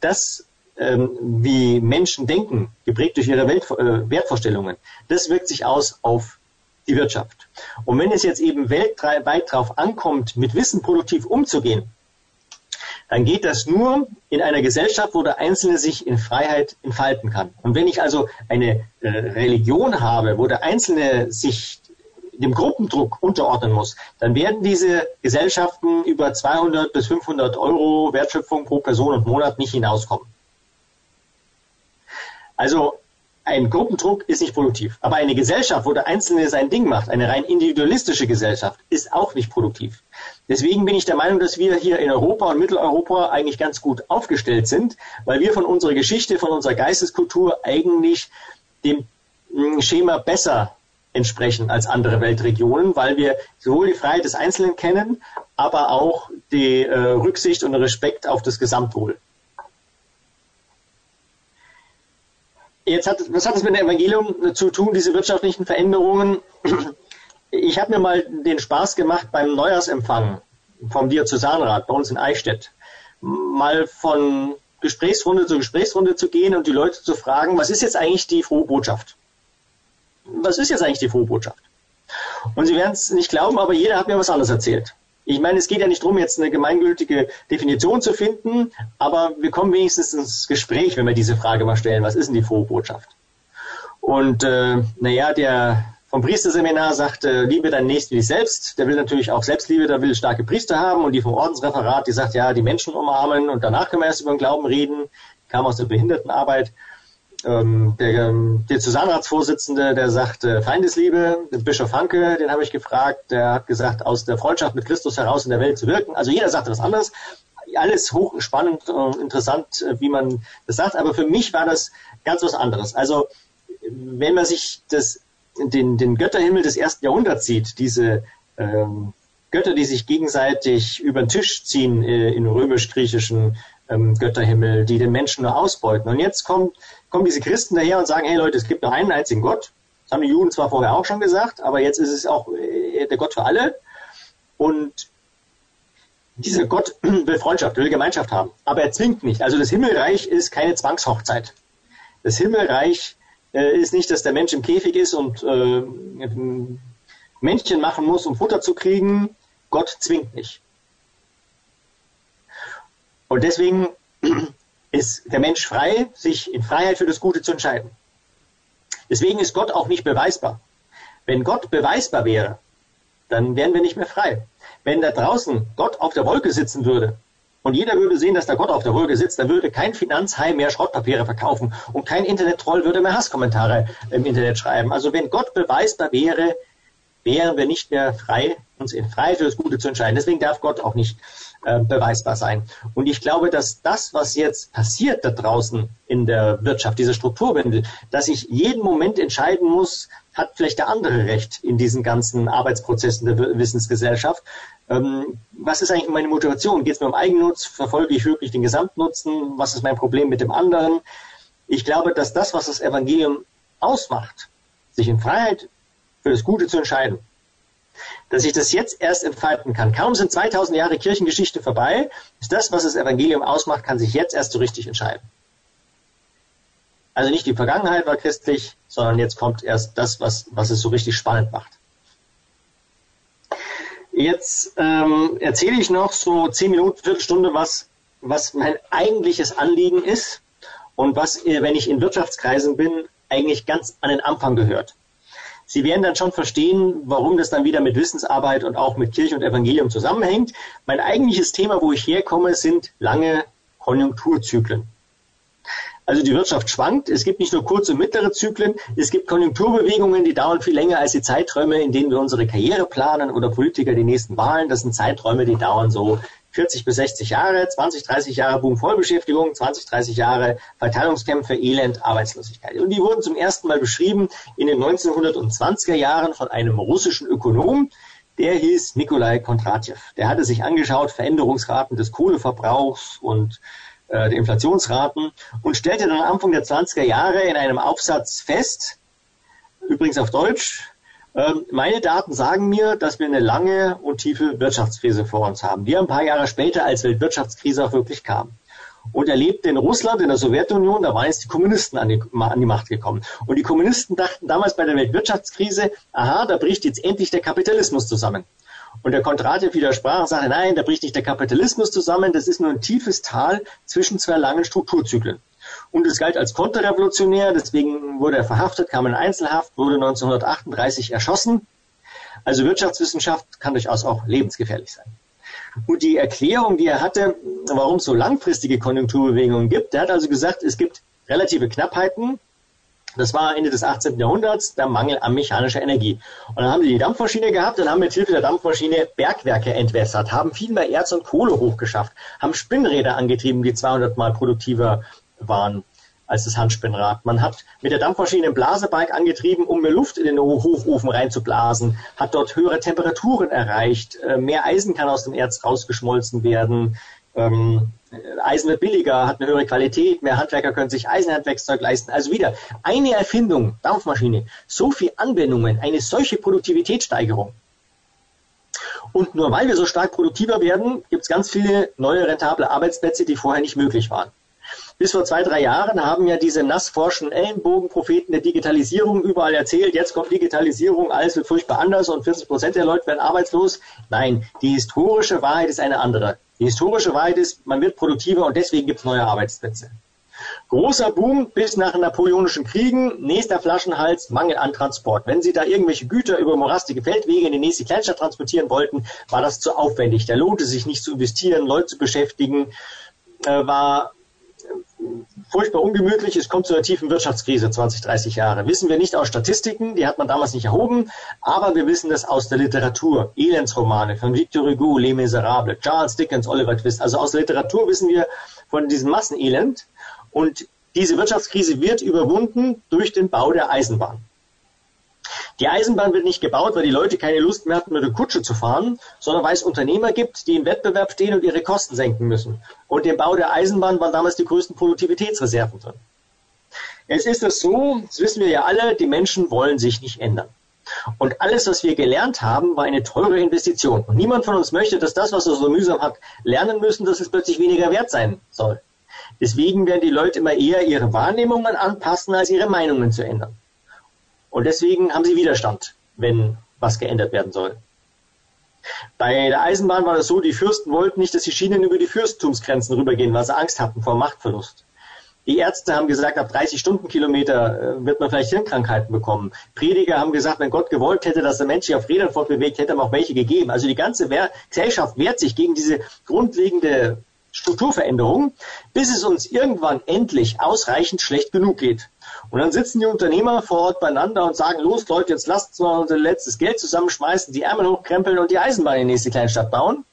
das, ähm, wie Menschen denken, geprägt durch ihre Welt, äh, Wertvorstellungen, das wirkt sich aus auf die Wirtschaft. Und wenn es jetzt eben weltweit darauf ankommt, mit Wissen produktiv umzugehen, dann geht das nur in einer Gesellschaft, wo der Einzelne sich in Freiheit entfalten kann. Und wenn ich also eine äh, Religion habe, wo der Einzelne sich dem Gruppendruck unterordnen muss, dann werden diese Gesellschaften über 200 bis 500 Euro Wertschöpfung pro Person und Monat nicht hinauskommen. Also ein Gruppendruck ist nicht produktiv. Aber eine Gesellschaft, wo der Einzelne sein Ding macht, eine rein individualistische Gesellschaft, ist auch nicht produktiv. Deswegen bin ich der Meinung, dass wir hier in Europa und Mitteleuropa eigentlich ganz gut aufgestellt sind, weil wir von unserer Geschichte, von unserer Geisteskultur eigentlich dem hm, Schema besser entsprechen als andere Weltregionen, weil wir sowohl die Freiheit des Einzelnen kennen, aber auch die äh, Rücksicht und Respekt auf das Gesamtwohl. Jetzt hat, was hat es mit dem Evangelium zu tun, diese wirtschaftlichen Veränderungen? Ich habe mir mal den Spaß gemacht beim Neujahrsempfang vom Diözesanrat bei uns in Eichstätt, mal von Gesprächsrunde zu Gesprächsrunde zu gehen und die Leute zu fragen, was ist jetzt eigentlich die frohe Botschaft? Was ist jetzt eigentlich die frohe Botschaft? Und Sie werden es nicht glauben, aber jeder hat mir was anderes erzählt. Ich meine, es geht ja nicht darum, jetzt eine gemeingültige Definition zu finden, aber wir kommen wenigstens ins Gespräch, wenn wir diese Frage mal stellen, was ist denn die frohe Botschaft? Und äh, naja, der vom Priesterseminar sagt, äh, liebe deinen Nächsten wie dich selbst. Der will natürlich auch Selbstliebe, der will starke Priester haben. Und die vom Ordensreferat, die sagt, ja, die Menschen umarmen und danach erst über den Glauben reden. Kam aus der Behindertenarbeit. Ähm, der, der Zusammenratsvorsitzende, der sagte Feindesliebe, Bischof Hanke, den habe ich gefragt, der hat gesagt, aus der Freundschaft mit Christus heraus in der Welt zu wirken. Also jeder sagte was anderes. Alles hochspannend und interessant, äh, wie man das sagt. Aber für mich war das ganz was anderes. Also wenn man sich das, den, den Götterhimmel des ersten Jahrhunderts sieht, diese ähm, Götter, die sich gegenseitig über den Tisch ziehen äh, in römisch-griechischen ähm, Götterhimmel, die den Menschen nur ausbeuten. Und jetzt kommt, kommen diese Christen daher und sagen, hey Leute, es gibt nur einen einzigen Gott. Das haben die Juden zwar vorher auch schon gesagt, aber jetzt ist es auch äh, der Gott für alle. Und dieser Gott will Freundschaft, will Gemeinschaft haben. Aber er zwingt nicht. Also das Himmelreich ist keine Zwangshochzeit. Das Himmelreich äh, ist nicht, dass der Mensch im Käfig ist und äh, Männchen machen muss, um Futter zu kriegen. Gott zwingt nicht. Und deswegen ist der Mensch frei, sich in Freiheit für das Gute zu entscheiden. Deswegen ist Gott auch nicht beweisbar. Wenn Gott beweisbar wäre, dann wären wir nicht mehr frei. Wenn da draußen Gott auf der Wolke sitzen würde und jeder würde sehen, dass da Gott auf der Wolke sitzt, dann würde kein Finanzhai mehr Schrottpapiere verkaufen und kein Internet-Troll würde mehr Hasskommentare im Internet schreiben. Also wenn Gott beweisbar wäre, wären wir nicht mehr frei, uns in Freiheit für das Gute zu entscheiden. Deswegen darf Gott auch nicht äh, beweisbar sein. Und ich glaube, dass das, was jetzt passiert da draußen in der Wirtschaft, dieser Strukturwandel, dass ich jeden Moment entscheiden muss, hat vielleicht der andere Recht in diesen ganzen Arbeitsprozessen der Wissensgesellschaft. Ähm, was ist eigentlich meine Motivation? Geht es mir um Eigennutz? Verfolge ich wirklich den Gesamtnutzen? Was ist mein Problem mit dem anderen? Ich glaube, dass das, was das Evangelium ausmacht, sich in Freiheit für das Gute zu entscheiden, dass ich das jetzt erst entfalten kann. Kaum sind 2000 Jahre Kirchengeschichte vorbei, ist das, was das Evangelium ausmacht, kann sich jetzt erst so richtig entscheiden. Also nicht die Vergangenheit war christlich, sondern jetzt kommt erst das, was, was es so richtig spannend macht. Jetzt ähm, erzähle ich noch so zehn Minuten, Viertelstunde, was, was mein eigentliches Anliegen ist und was, äh, wenn ich in Wirtschaftskreisen bin, eigentlich ganz an den Anfang gehört. Sie werden dann schon verstehen, warum das dann wieder mit Wissensarbeit und auch mit Kirche und Evangelium zusammenhängt. Mein eigentliches Thema, wo ich herkomme, sind lange Konjunkturzyklen. Also die Wirtschaft schwankt. Es gibt nicht nur kurze und mittlere Zyklen. Es gibt Konjunkturbewegungen, die dauern viel länger als die Zeiträume, in denen wir unsere Karriere planen oder Politiker die nächsten Wahlen. Das sind Zeiträume, die dauern so 40 bis 60 Jahre, 20, 30 Jahre Boom Vollbeschäftigung, 20, 30 Jahre Verteilungskämpfe, Elend, Arbeitslosigkeit. Und die wurden zum ersten Mal beschrieben in den 1920er Jahren von einem russischen Ökonom, der hieß Nikolai Kondratjew. Der hatte sich angeschaut, Veränderungsraten des Kohleverbrauchs und äh, der Inflationsraten und stellte dann Anfang der 20er Jahre in einem Aufsatz fest, übrigens auf Deutsch, meine Daten sagen mir, dass wir eine lange und tiefe Wirtschaftskrise vor uns haben, die ein paar Jahre später als Weltwirtschaftskrise auch wirklich kam. Und er lebte in Russland, in der Sowjetunion, da waren jetzt die Kommunisten an die, an die, Macht gekommen. Und die Kommunisten dachten damals bei der Weltwirtschaftskrise, aha, da bricht jetzt endlich der Kapitalismus zusammen. Und der Kontrativ widersprach und sagte, nein, da bricht nicht der Kapitalismus zusammen, das ist nur ein tiefes Tal zwischen zwei langen Strukturzyklen. Und es galt als konterrevolutionär, deswegen wurde er verhaftet, kam in Einzelhaft, wurde 1938 erschossen. Also Wirtschaftswissenschaft kann durchaus auch lebensgefährlich sein. Und die Erklärung, die er hatte, warum es so langfristige Konjunkturbewegungen gibt, der hat also gesagt, es gibt relative Knappheiten. Das war Ende des 18. Jahrhunderts der Mangel an mechanischer Energie. Und dann haben die die Dampfmaschine gehabt und haben mit Hilfe der Dampfmaschine Bergwerke entwässert, haben viel mehr Erz und Kohle hochgeschafft, haben Spinnräder angetrieben, die 200 mal produktiver waren als das Handspinnrad. Man hat mit der Dampfmaschine ein Blasebalg angetrieben, um mehr Luft in den Hochofen reinzublasen, hat dort höhere Temperaturen erreicht, äh, mehr Eisen kann aus dem Erz rausgeschmolzen werden, ähm, Eisen wird billiger, hat eine höhere Qualität, mehr Handwerker können sich Eisenhandwerkszeug leisten. Also wieder eine Erfindung, Dampfmaschine, so viel Anwendungen, eine solche Produktivitätssteigerung. Und nur weil wir so stark produktiver werden, gibt es ganz viele neue rentable Arbeitsplätze, die vorher nicht möglich waren. Bis vor zwei, drei Jahren haben ja diese nassforschen Ellenbogenpropheten der Digitalisierung überall erzählt, jetzt kommt Digitalisierung, alles wird furchtbar anders und 40 Prozent der Leute werden arbeitslos. Nein, die historische Wahrheit ist eine andere. Die historische Wahrheit ist, man wird produktiver und deswegen gibt es neue Arbeitsplätze. Großer Boom bis nach den Napoleonischen Kriegen, nächster Flaschenhals, Mangel an Transport. Wenn Sie da irgendwelche Güter über morastige Feldwege in die nächste Kleinstadt transportieren wollten, war das zu aufwendig. Da lohnte sich nicht zu investieren, Leute zu beschäftigen, äh, war furchtbar ungemütlich. Es kommt zu einer tiefen Wirtschaftskrise 20, 30 Jahre. Wissen wir nicht aus Statistiken, die hat man damals nicht erhoben, aber wir wissen das aus der Literatur. Elendsromane von Victor Hugo, Les Miserables, Charles Dickens, Oliver Twist. Also aus der Literatur wissen wir von diesem Massenelend. Und diese Wirtschaftskrise wird überwunden durch den Bau der Eisenbahn. Die Eisenbahn wird nicht gebaut, weil die Leute keine Lust mehr hatten, mit der Kutsche zu fahren, sondern weil es Unternehmer gibt, die im Wettbewerb stehen und ihre Kosten senken müssen. Und im Bau der Eisenbahn waren damals die größten Produktivitätsreserven drin. Es ist es so, das wissen wir ja alle, die Menschen wollen sich nicht ändern. Und alles, was wir gelernt haben, war eine teure Investition. Und niemand von uns möchte, dass das, was er so mühsam hat, lernen müssen, dass es plötzlich weniger wert sein soll. Deswegen werden die Leute immer eher ihre Wahrnehmungen anpassen, als ihre Meinungen zu ändern. Und deswegen haben sie Widerstand, wenn was geändert werden soll. Bei der Eisenbahn war das so, die Fürsten wollten nicht, dass die Schienen über die Fürsttumsgrenzen rübergehen, weil sie Angst hatten vor Machtverlust. Die Ärzte haben gesagt, ab 30 Stundenkilometer äh, wird man vielleicht Hirnkrankheiten bekommen. Prediger haben gesagt, wenn Gott gewollt hätte, dass der Mensch sich auf Rädern fortbewegt, hätte man auch welche gegeben. Also die ganze Gesellschaft wehrt sich gegen diese grundlegende Strukturveränderung, bis es uns irgendwann endlich ausreichend schlecht genug geht. Und dann sitzen die Unternehmer vor Ort beieinander und sagen, los Leute, jetzt lasst uns mal unser letztes Geld zusammenschmeißen, die Ärmel hochkrempeln und die Eisenbahn in die nächste Kleinstadt bauen.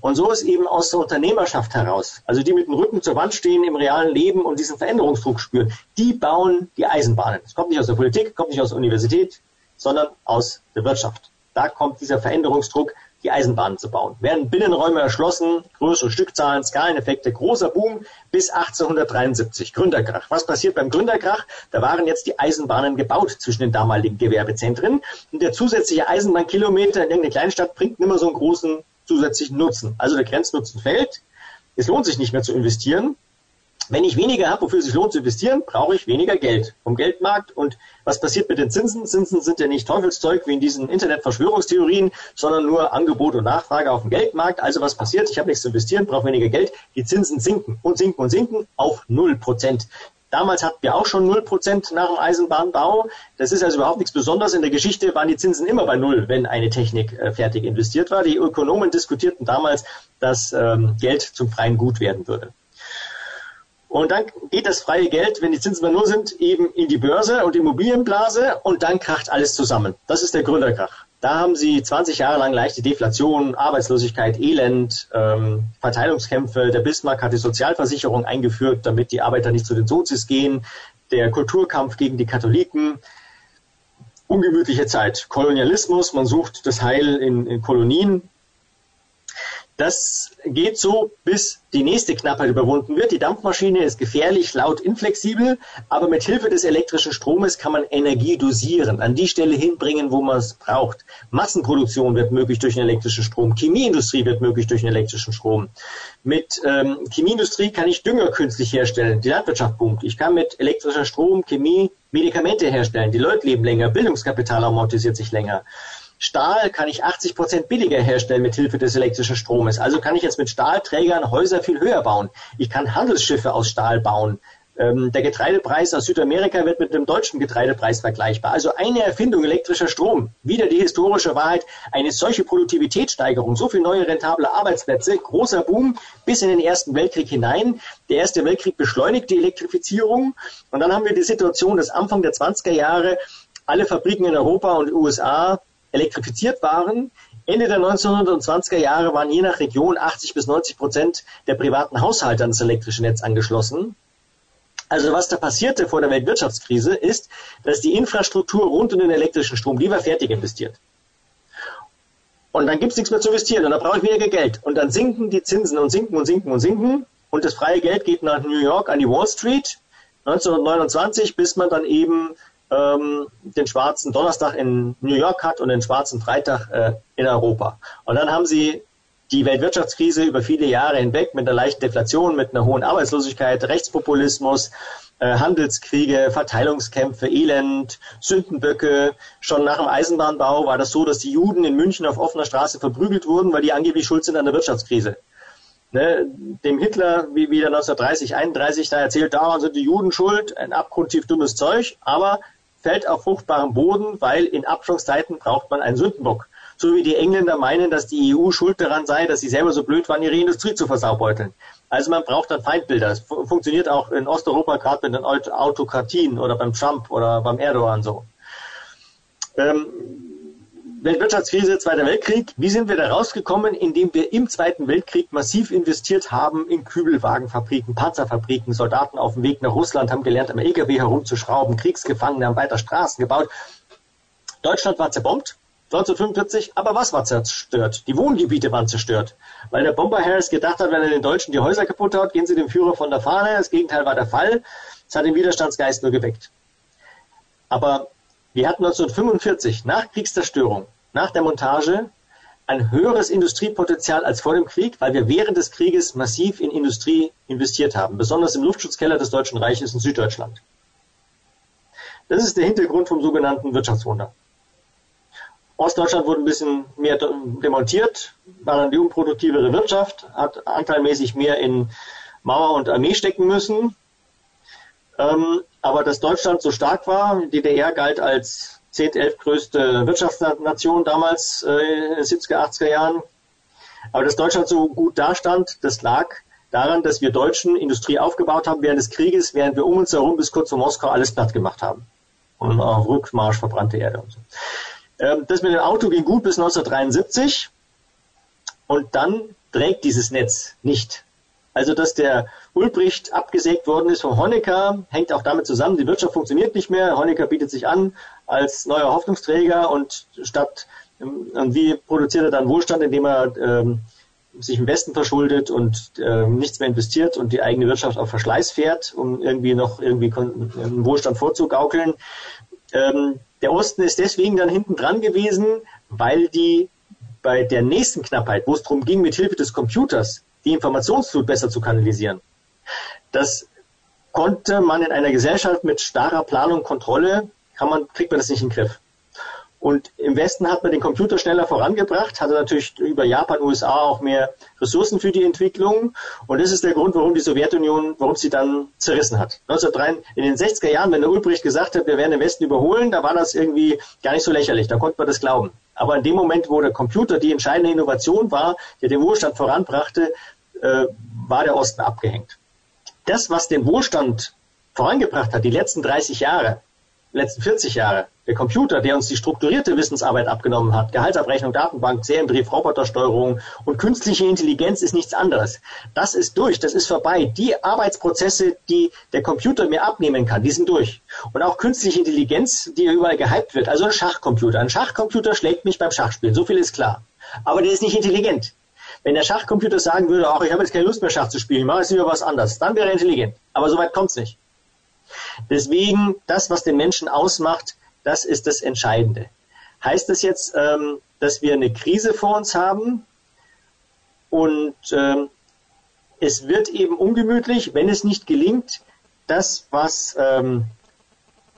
Und so ist eben aus der Unternehmerschaft heraus, also die mit dem Rücken zur Wand stehen im realen Leben und diesen Veränderungsdruck spüren, die bauen die Eisenbahnen. Das kommt nicht aus der Politik, kommt nicht aus der Universität, sondern aus der Wirtschaft. Da kommt dieser Veränderungsdruck, die Eisenbahnen zu bauen. Werden Binnenräume erschlossen, größere Stückzahlen, Skaleneffekte, großer Boom bis 1873. Gründerkrach. Was passiert beim Gründerkrach? Da waren jetzt die Eisenbahnen gebaut zwischen den damaligen Gewerbezentren und der zusätzliche Eisenbahnkilometer in irgendeine Kleinstadt bringt nicht mehr so einen großen zusätzlichen Nutzen. Also der Grenznutzen fällt. Es lohnt sich nicht mehr zu investieren. Wenn ich weniger habe, wofür es sich lohnt zu investieren, brauche ich weniger Geld vom Geldmarkt. Und was passiert mit den Zinsen? Zinsen sind ja nicht Teufelszeug wie in diesen Internet-Verschwörungstheorien, sondern nur Angebot und Nachfrage auf dem Geldmarkt. Also was passiert? Ich habe nichts zu investieren, brauche weniger Geld. Die Zinsen sinken und sinken und sinken auf null Prozent. Damals hatten wir auch schon null Prozent nach dem Eisenbahnbau. Das ist also überhaupt nichts Besonderes. In der Geschichte waren die Zinsen immer bei Null, wenn eine Technik äh, fertig investiert war. Die Ökonomen diskutierten damals, dass ähm, Geld zum freien Gut werden würde. Und dann geht das freie Geld, wenn die Zinsen bei Null sind, eben in die Börse und Immobilienblase und dann kracht alles zusammen. Das ist der Gründerkrach. Da haben sie 20 Jahre lang leichte Deflation, Arbeitslosigkeit, Elend, ähm, Verteilungskämpfe. Der Bismarck hat die Sozialversicherung eingeführt, damit die Arbeiter nicht zu den Sozis gehen. Der Kulturkampf gegen die Katholiken. Ungemütliche Zeit. Kolonialismus, man sucht das Heil in, in Kolonien. Das geht so, bis die nächste Knappheit überwunden wird. Die Dampfmaschine ist gefährlich, laut, inflexibel, aber mit Hilfe des elektrischen Stromes kann man Energie dosieren, an die Stelle hinbringen, wo man es braucht. Massenproduktion wird möglich durch den elektrischen Strom. Chemieindustrie wird möglich durch den elektrischen Strom. Mit ähm, Chemieindustrie kann ich Dünger künstlich herstellen. Die Landwirtschaft boomt. Ich kann mit elektrischer Strom, Chemie, Medikamente herstellen. Die Leute leben länger. Bildungskapital amortisiert sich länger. Stahl kann ich 80 Prozent billiger herstellen mit Hilfe des elektrischen Stromes. Also kann ich jetzt mit Stahlträgern Häuser viel höher bauen. Ich kann Handelsschiffe aus Stahl bauen. Ähm, der Getreidepreis aus Südamerika wird mit dem deutschen Getreidepreis vergleichbar. Also eine Erfindung elektrischer Strom. Wieder die historische Wahrheit. Eine solche Produktivitätssteigerung, so viele neue rentable Arbeitsplätze, großer Boom bis in den Ersten Weltkrieg hinein. Der Erste Weltkrieg beschleunigt die Elektrifizierung. Und dann haben wir die Situation, dass Anfang der 20er Jahre alle Fabriken in Europa und USA elektrifiziert waren. Ende der 1920er Jahre waren je nach Region 80 bis 90 Prozent der privaten Haushalte an das elektrische Netz angeschlossen. Also was da passierte vor der Weltwirtschaftskrise ist, dass die Infrastruktur rund um den elektrischen Strom, die war fertig investiert. Und dann gibt es nichts mehr zu investieren und dann brauche ich weniger Geld. Und dann sinken die Zinsen und sinken und sinken und sinken und das freie Geld geht nach New York an die Wall Street 1929, bis man dann eben ähm, den schwarzen Donnerstag in New York hat und den schwarzen Freitag äh, in Europa. Und dann haben sie die Weltwirtschaftskrise über viele Jahre hinweg mit einer leichten Deflation, mit einer hohen Arbeitslosigkeit, Rechtspopulismus, äh, Handelskriege, Verteilungskämpfe, Elend, Sündenböcke. Schon nach dem Eisenbahnbau war das so, dass die Juden in München auf offener Straße verprügelt wurden, weil die angeblich schuld sind an der Wirtschaftskrise. Ne, dem Hitler, wie wieder 1930, 31, da erzählt, daran sind die Juden schuld, ein abgrundtief dummes Zeug, aber fällt auf fruchtbarem Boden, weil in Abschwungszeiten braucht man einen Sündenbock. So wie die Engländer meinen, dass die EU schuld daran sei, dass sie selber so blöd waren, ihre Industrie zu versaubeuteln. Also man braucht dann Feindbilder. Das funktioniert auch in Osteuropa gerade mit den Autokratien oder beim Trump oder beim Erdogan so. Ähm, Weltwirtschaftskrise, Zweiter Weltkrieg. Wie sind wir da rausgekommen? Indem wir im Zweiten Weltkrieg massiv investiert haben in Kübelwagenfabriken, Panzerfabriken. Soldaten auf dem Weg nach Russland haben gelernt, am LKW herumzuschrauben. Kriegsgefangene haben weiter Straßen gebaut. Deutschland war zerbombt. 1945, aber was war zerstört? Die Wohngebiete waren zerstört. Weil der Bomber Harris gedacht hat, wenn er den Deutschen die Häuser kaputt haut, gehen sie dem Führer von der Fahne. Das Gegenteil war der Fall. Es hat den Widerstandsgeist nur geweckt. Aber wir hatten 1945 nach Kriegszerstörung, nach der Montage, ein höheres Industriepotenzial als vor dem Krieg, weil wir während des Krieges massiv in Industrie investiert haben, besonders im Luftschutzkeller des Deutschen Reiches in Süddeutschland. Das ist der Hintergrund vom sogenannten Wirtschaftswunder. Ostdeutschland wurde ein bisschen mehr demontiert, war die unproduktivere Wirtschaft, hat anteilmäßig mehr in Mauer und Armee stecken müssen. Ähm, aber dass Deutschland so stark war, die DDR galt als 10, 11 größte Wirtschaftsnation damals äh, in den 70er, 80er Jahren. Aber dass Deutschland so gut dastand, das lag daran, dass wir Deutschen Industrie aufgebaut haben während des Krieges, während wir um uns herum bis kurz vor Moskau alles platt gemacht haben. Und auf Rückmarsch verbrannte Erde und so. Ähm, das mit dem Auto ging gut bis 1973 und dann trägt dieses Netz nicht. Also, dass der Ulbricht abgesägt worden ist vom Honecker, hängt auch damit zusammen, die Wirtschaft funktioniert nicht mehr. Honecker bietet sich an als neuer Hoffnungsträger und statt, ähm, und wie produziert er dann Wohlstand, indem er ähm, sich im Westen verschuldet und äh, nichts mehr investiert und die eigene Wirtschaft auf Verschleiß fährt, um irgendwie noch irgendwie einen Wohlstand vorzugaukeln. Ähm, der Osten ist deswegen dann hinten dran gewesen, weil die bei der nächsten Knappheit, wo es darum ging, mit Hilfe des Computers die Informationsflut besser zu kanalisieren, das konnte man in einer Gesellschaft mit starrer Planung und Kontrolle, kann man, kriegt man das nicht in den Griff. Und im Westen hat man den Computer schneller vorangebracht, hatte natürlich über Japan, USA auch mehr Ressourcen für die Entwicklung. Und das ist der Grund, warum die Sowjetunion, warum sie dann zerrissen hat. 1903, in den 60er Jahren, wenn der Ulbricht gesagt hat, wir werden den Westen überholen, da war das irgendwie gar nicht so lächerlich. Da konnte man das glauben. Aber in dem Moment, wo der Computer die entscheidende Innovation war, der den Wohlstand voranbrachte, äh, war der Osten abgehängt. Das, was den Wohlstand vorangebracht hat, die letzten 30 Jahre, letzten 40 Jahre, der Computer, der uns die strukturierte Wissensarbeit abgenommen hat, Gehaltsabrechnung, Datenbank, Serienbetrieb, Robotersteuerung und künstliche Intelligenz ist nichts anderes. Das ist durch, das ist vorbei. Die Arbeitsprozesse, die der Computer mir abnehmen kann, die sind durch. Und auch künstliche Intelligenz, die überall gehypt wird, also ein Schachcomputer. Ein Schachcomputer schlägt mich beim Schachspielen, so viel ist klar. Aber der ist nicht intelligent. Wenn der Schachcomputer sagen würde, ach, ich habe jetzt keine Lust mehr Schach zu spielen, ich mache jetzt lieber was anderes, dann wäre er intelligent. Aber so weit kommt es nicht. Deswegen, das, was den Menschen ausmacht, das ist das Entscheidende. Heißt das jetzt, ähm, dass wir eine Krise vor uns haben und ähm, es wird eben ungemütlich, wenn es nicht gelingt, das, was ähm,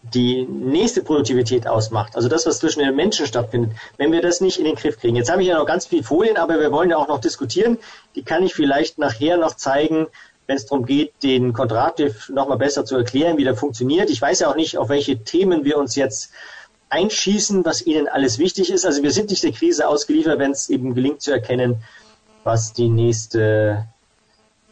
die nächste Produktivität ausmacht, also das, was zwischen den Menschen stattfindet, wenn wir das nicht in den Griff kriegen. Jetzt habe ich ja noch ganz viele Folien, aber wir wollen ja auch noch diskutieren. Die kann ich vielleicht nachher noch zeigen, wenn es darum geht, den Kontrativ nochmal besser zu erklären, wie der funktioniert. Ich weiß ja auch nicht, auf welche Themen wir uns jetzt einschießen, was ihnen alles wichtig ist. Also wir sind nicht der Krise ausgeliefert, wenn es eben gelingt zu erkennen, was die nächste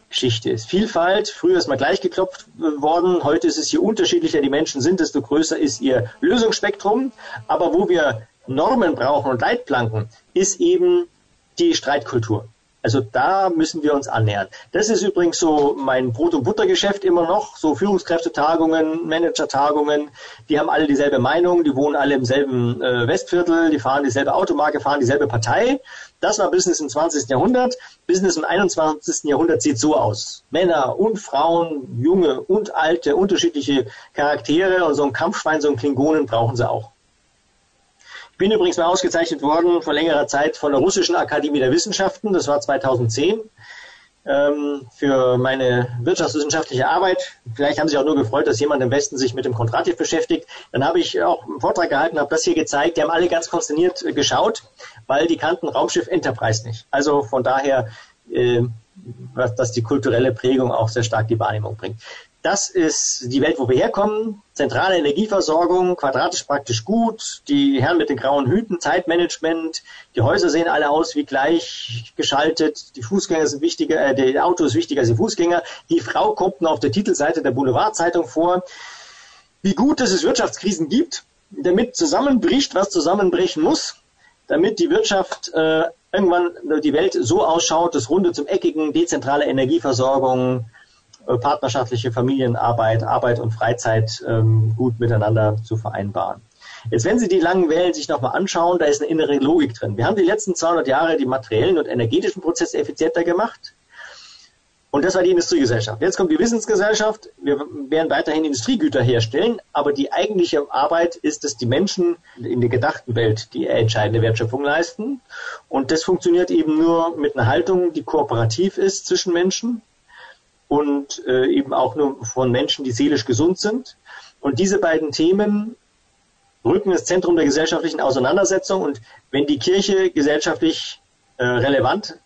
Geschichte ist. Vielfalt, früher ist mal gleich geklopft worden, heute ist es, je unterschiedlicher die Menschen sind, desto größer ist ihr Lösungsspektrum. Aber wo wir Normen brauchen und Leitplanken, ist eben die Streitkultur. Also da müssen wir uns annähern. Das ist übrigens so mein Brot- und Buttergeschäft immer noch. So Führungskräftetagungen, Managertagungen, die haben alle dieselbe Meinung, die wohnen alle im selben äh, Westviertel, die fahren dieselbe Automarke, fahren dieselbe Partei. Das war Business im 20. Jahrhundert. Business im 21. Jahrhundert sieht so aus. Männer und Frauen, junge und alte, unterschiedliche Charaktere und so ein Kampfschwein, so ein Klingonen brauchen sie auch bin übrigens mal ausgezeichnet worden vor längerer Zeit von der Russischen Akademie der Wissenschaften. Das war 2010 ähm, für meine wirtschaftswissenschaftliche Arbeit. Vielleicht haben Sie auch nur gefreut, dass jemand im Westen sich mit dem Kontrativ beschäftigt. Dann habe ich auch einen Vortrag gehalten, habe das hier gezeigt. Die haben alle ganz konsterniert äh, geschaut, weil die kannten Raumschiff Enterprise nicht. Also von daher, äh, dass die kulturelle Prägung auch sehr stark die Wahrnehmung bringt. Das ist die Welt, wo wir herkommen. Zentrale Energieversorgung, quadratisch praktisch gut, die Herren mit den grauen Hüten, Zeitmanagement, die Häuser sehen alle aus wie gleich geschaltet, die Fußgänger sind wichtiger, äh, der Auto ist wichtiger als die Fußgänger. Die Frau kommt noch auf der Titelseite der Boulevardzeitung vor. Wie gut, dass es Wirtschaftskrisen gibt, damit zusammenbricht, was zusammenbrechen muss, damit die Wirtschaft äh, irgendwann die Welt so ausschaut, das Runde zum Eckigen, dezentrale Energieversorgung, partnerschaftliche Familienarbeit, Arbeit und Freizeit ähm, gut miteinander zu vereinbaren. Jetzt, wenn Sie die langen Wellen sich nochmal anschauen, da ist eine innere Logik drin. Wir haben die letzten 200 Jahre die materiellen und energetischen Prozesse effizienter gemacht. Und das war die Industriegesellschaft. Jetzt kommt die Wissensgesellschaft. Wir werden weiterhin Industriegüter herstellen, aber die eigentliche Arbeit ist, dass die Menschen in der gedachten Welt die entscheidende Wertschöpfung leisten. Und das funktioniert eben nur mit einer Haltung, die kooperativ ist zwischen Menschen und äh, eben auch nur von Menschen, die seelisch gesund sind. Und diese beiden Themen rücken ins Zentrum der gesellschaftlichen Auseinandersetzung. Und wenn die Kirche gesellschaftlich äh, relevant,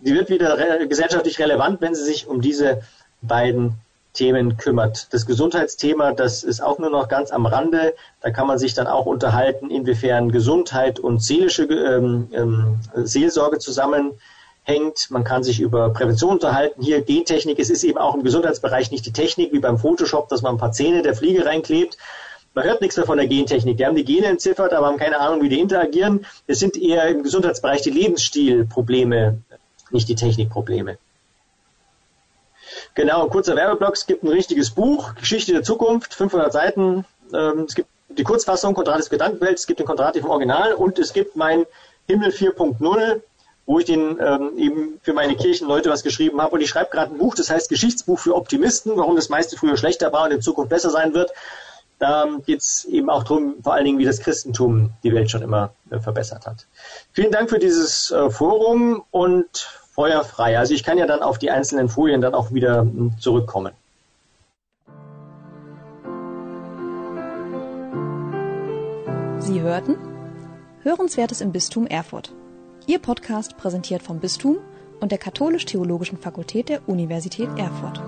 sie wird wieder re gesellschaftlich relevant, wenn sie sich um diese beiden Themen kümmert. Das Gesundheitsthema, das ist auch nur noch ganz am Rande. Da kann man sich dann auch unterhalten, inwiefern Gesundheit und seelische ähm, ähm, Seelsorge zusammen hängt. Man kann sich über Prävention unterhalten. Hier Gentechnik. Es ist eben auch im Gesundheitsbereich nicht die Technik wie beim Photoshop, dass man ein paar Zähne der Fliege reinklebt. Man hört nichts mehr von der Gentechnik. Die haben die Gene entziffert, aber haben keine Ahnung, wie die interagieren. Es sind eher im Gesundheitsbereich die Lebensstilprobleme, nicht die Technikprobleme. Genau, kurzer Werbeblock. Es gibt ein richtiges Buch, Geschichte der Zukunft, 500 Seiten. Ähm, es gibt die Kurzfassung, Kontratis Gedankenwelt, es gibt den Kontrativ im Original und es gibt mein Himmel 4.0 wo ich den ähm, eben für meine Kirchenleute was geschrieben habe. Und ich schreibe gerade ein Buch, das heißt Geschichtsbuch für Optimisten, warum das meiste früher schlechter war und in Zukunft besser sein wird. Da geht es eben auch darum, vor allen Dingen, wie das Christentum die Welt schon immer äh, verbessert hat. Vielen Dank für dieses äh, Forum und Feuer frei. Also ich kann ja dann auf die einzelnen Folien dann auch wieder hm, zurückkommen. Sie hörten Hörenswertes im Bistum Erfurt. Ihr Podcast präsentiert vom Bistum und der Katholisch-Theologischen Fakultät der Universität Erfurt.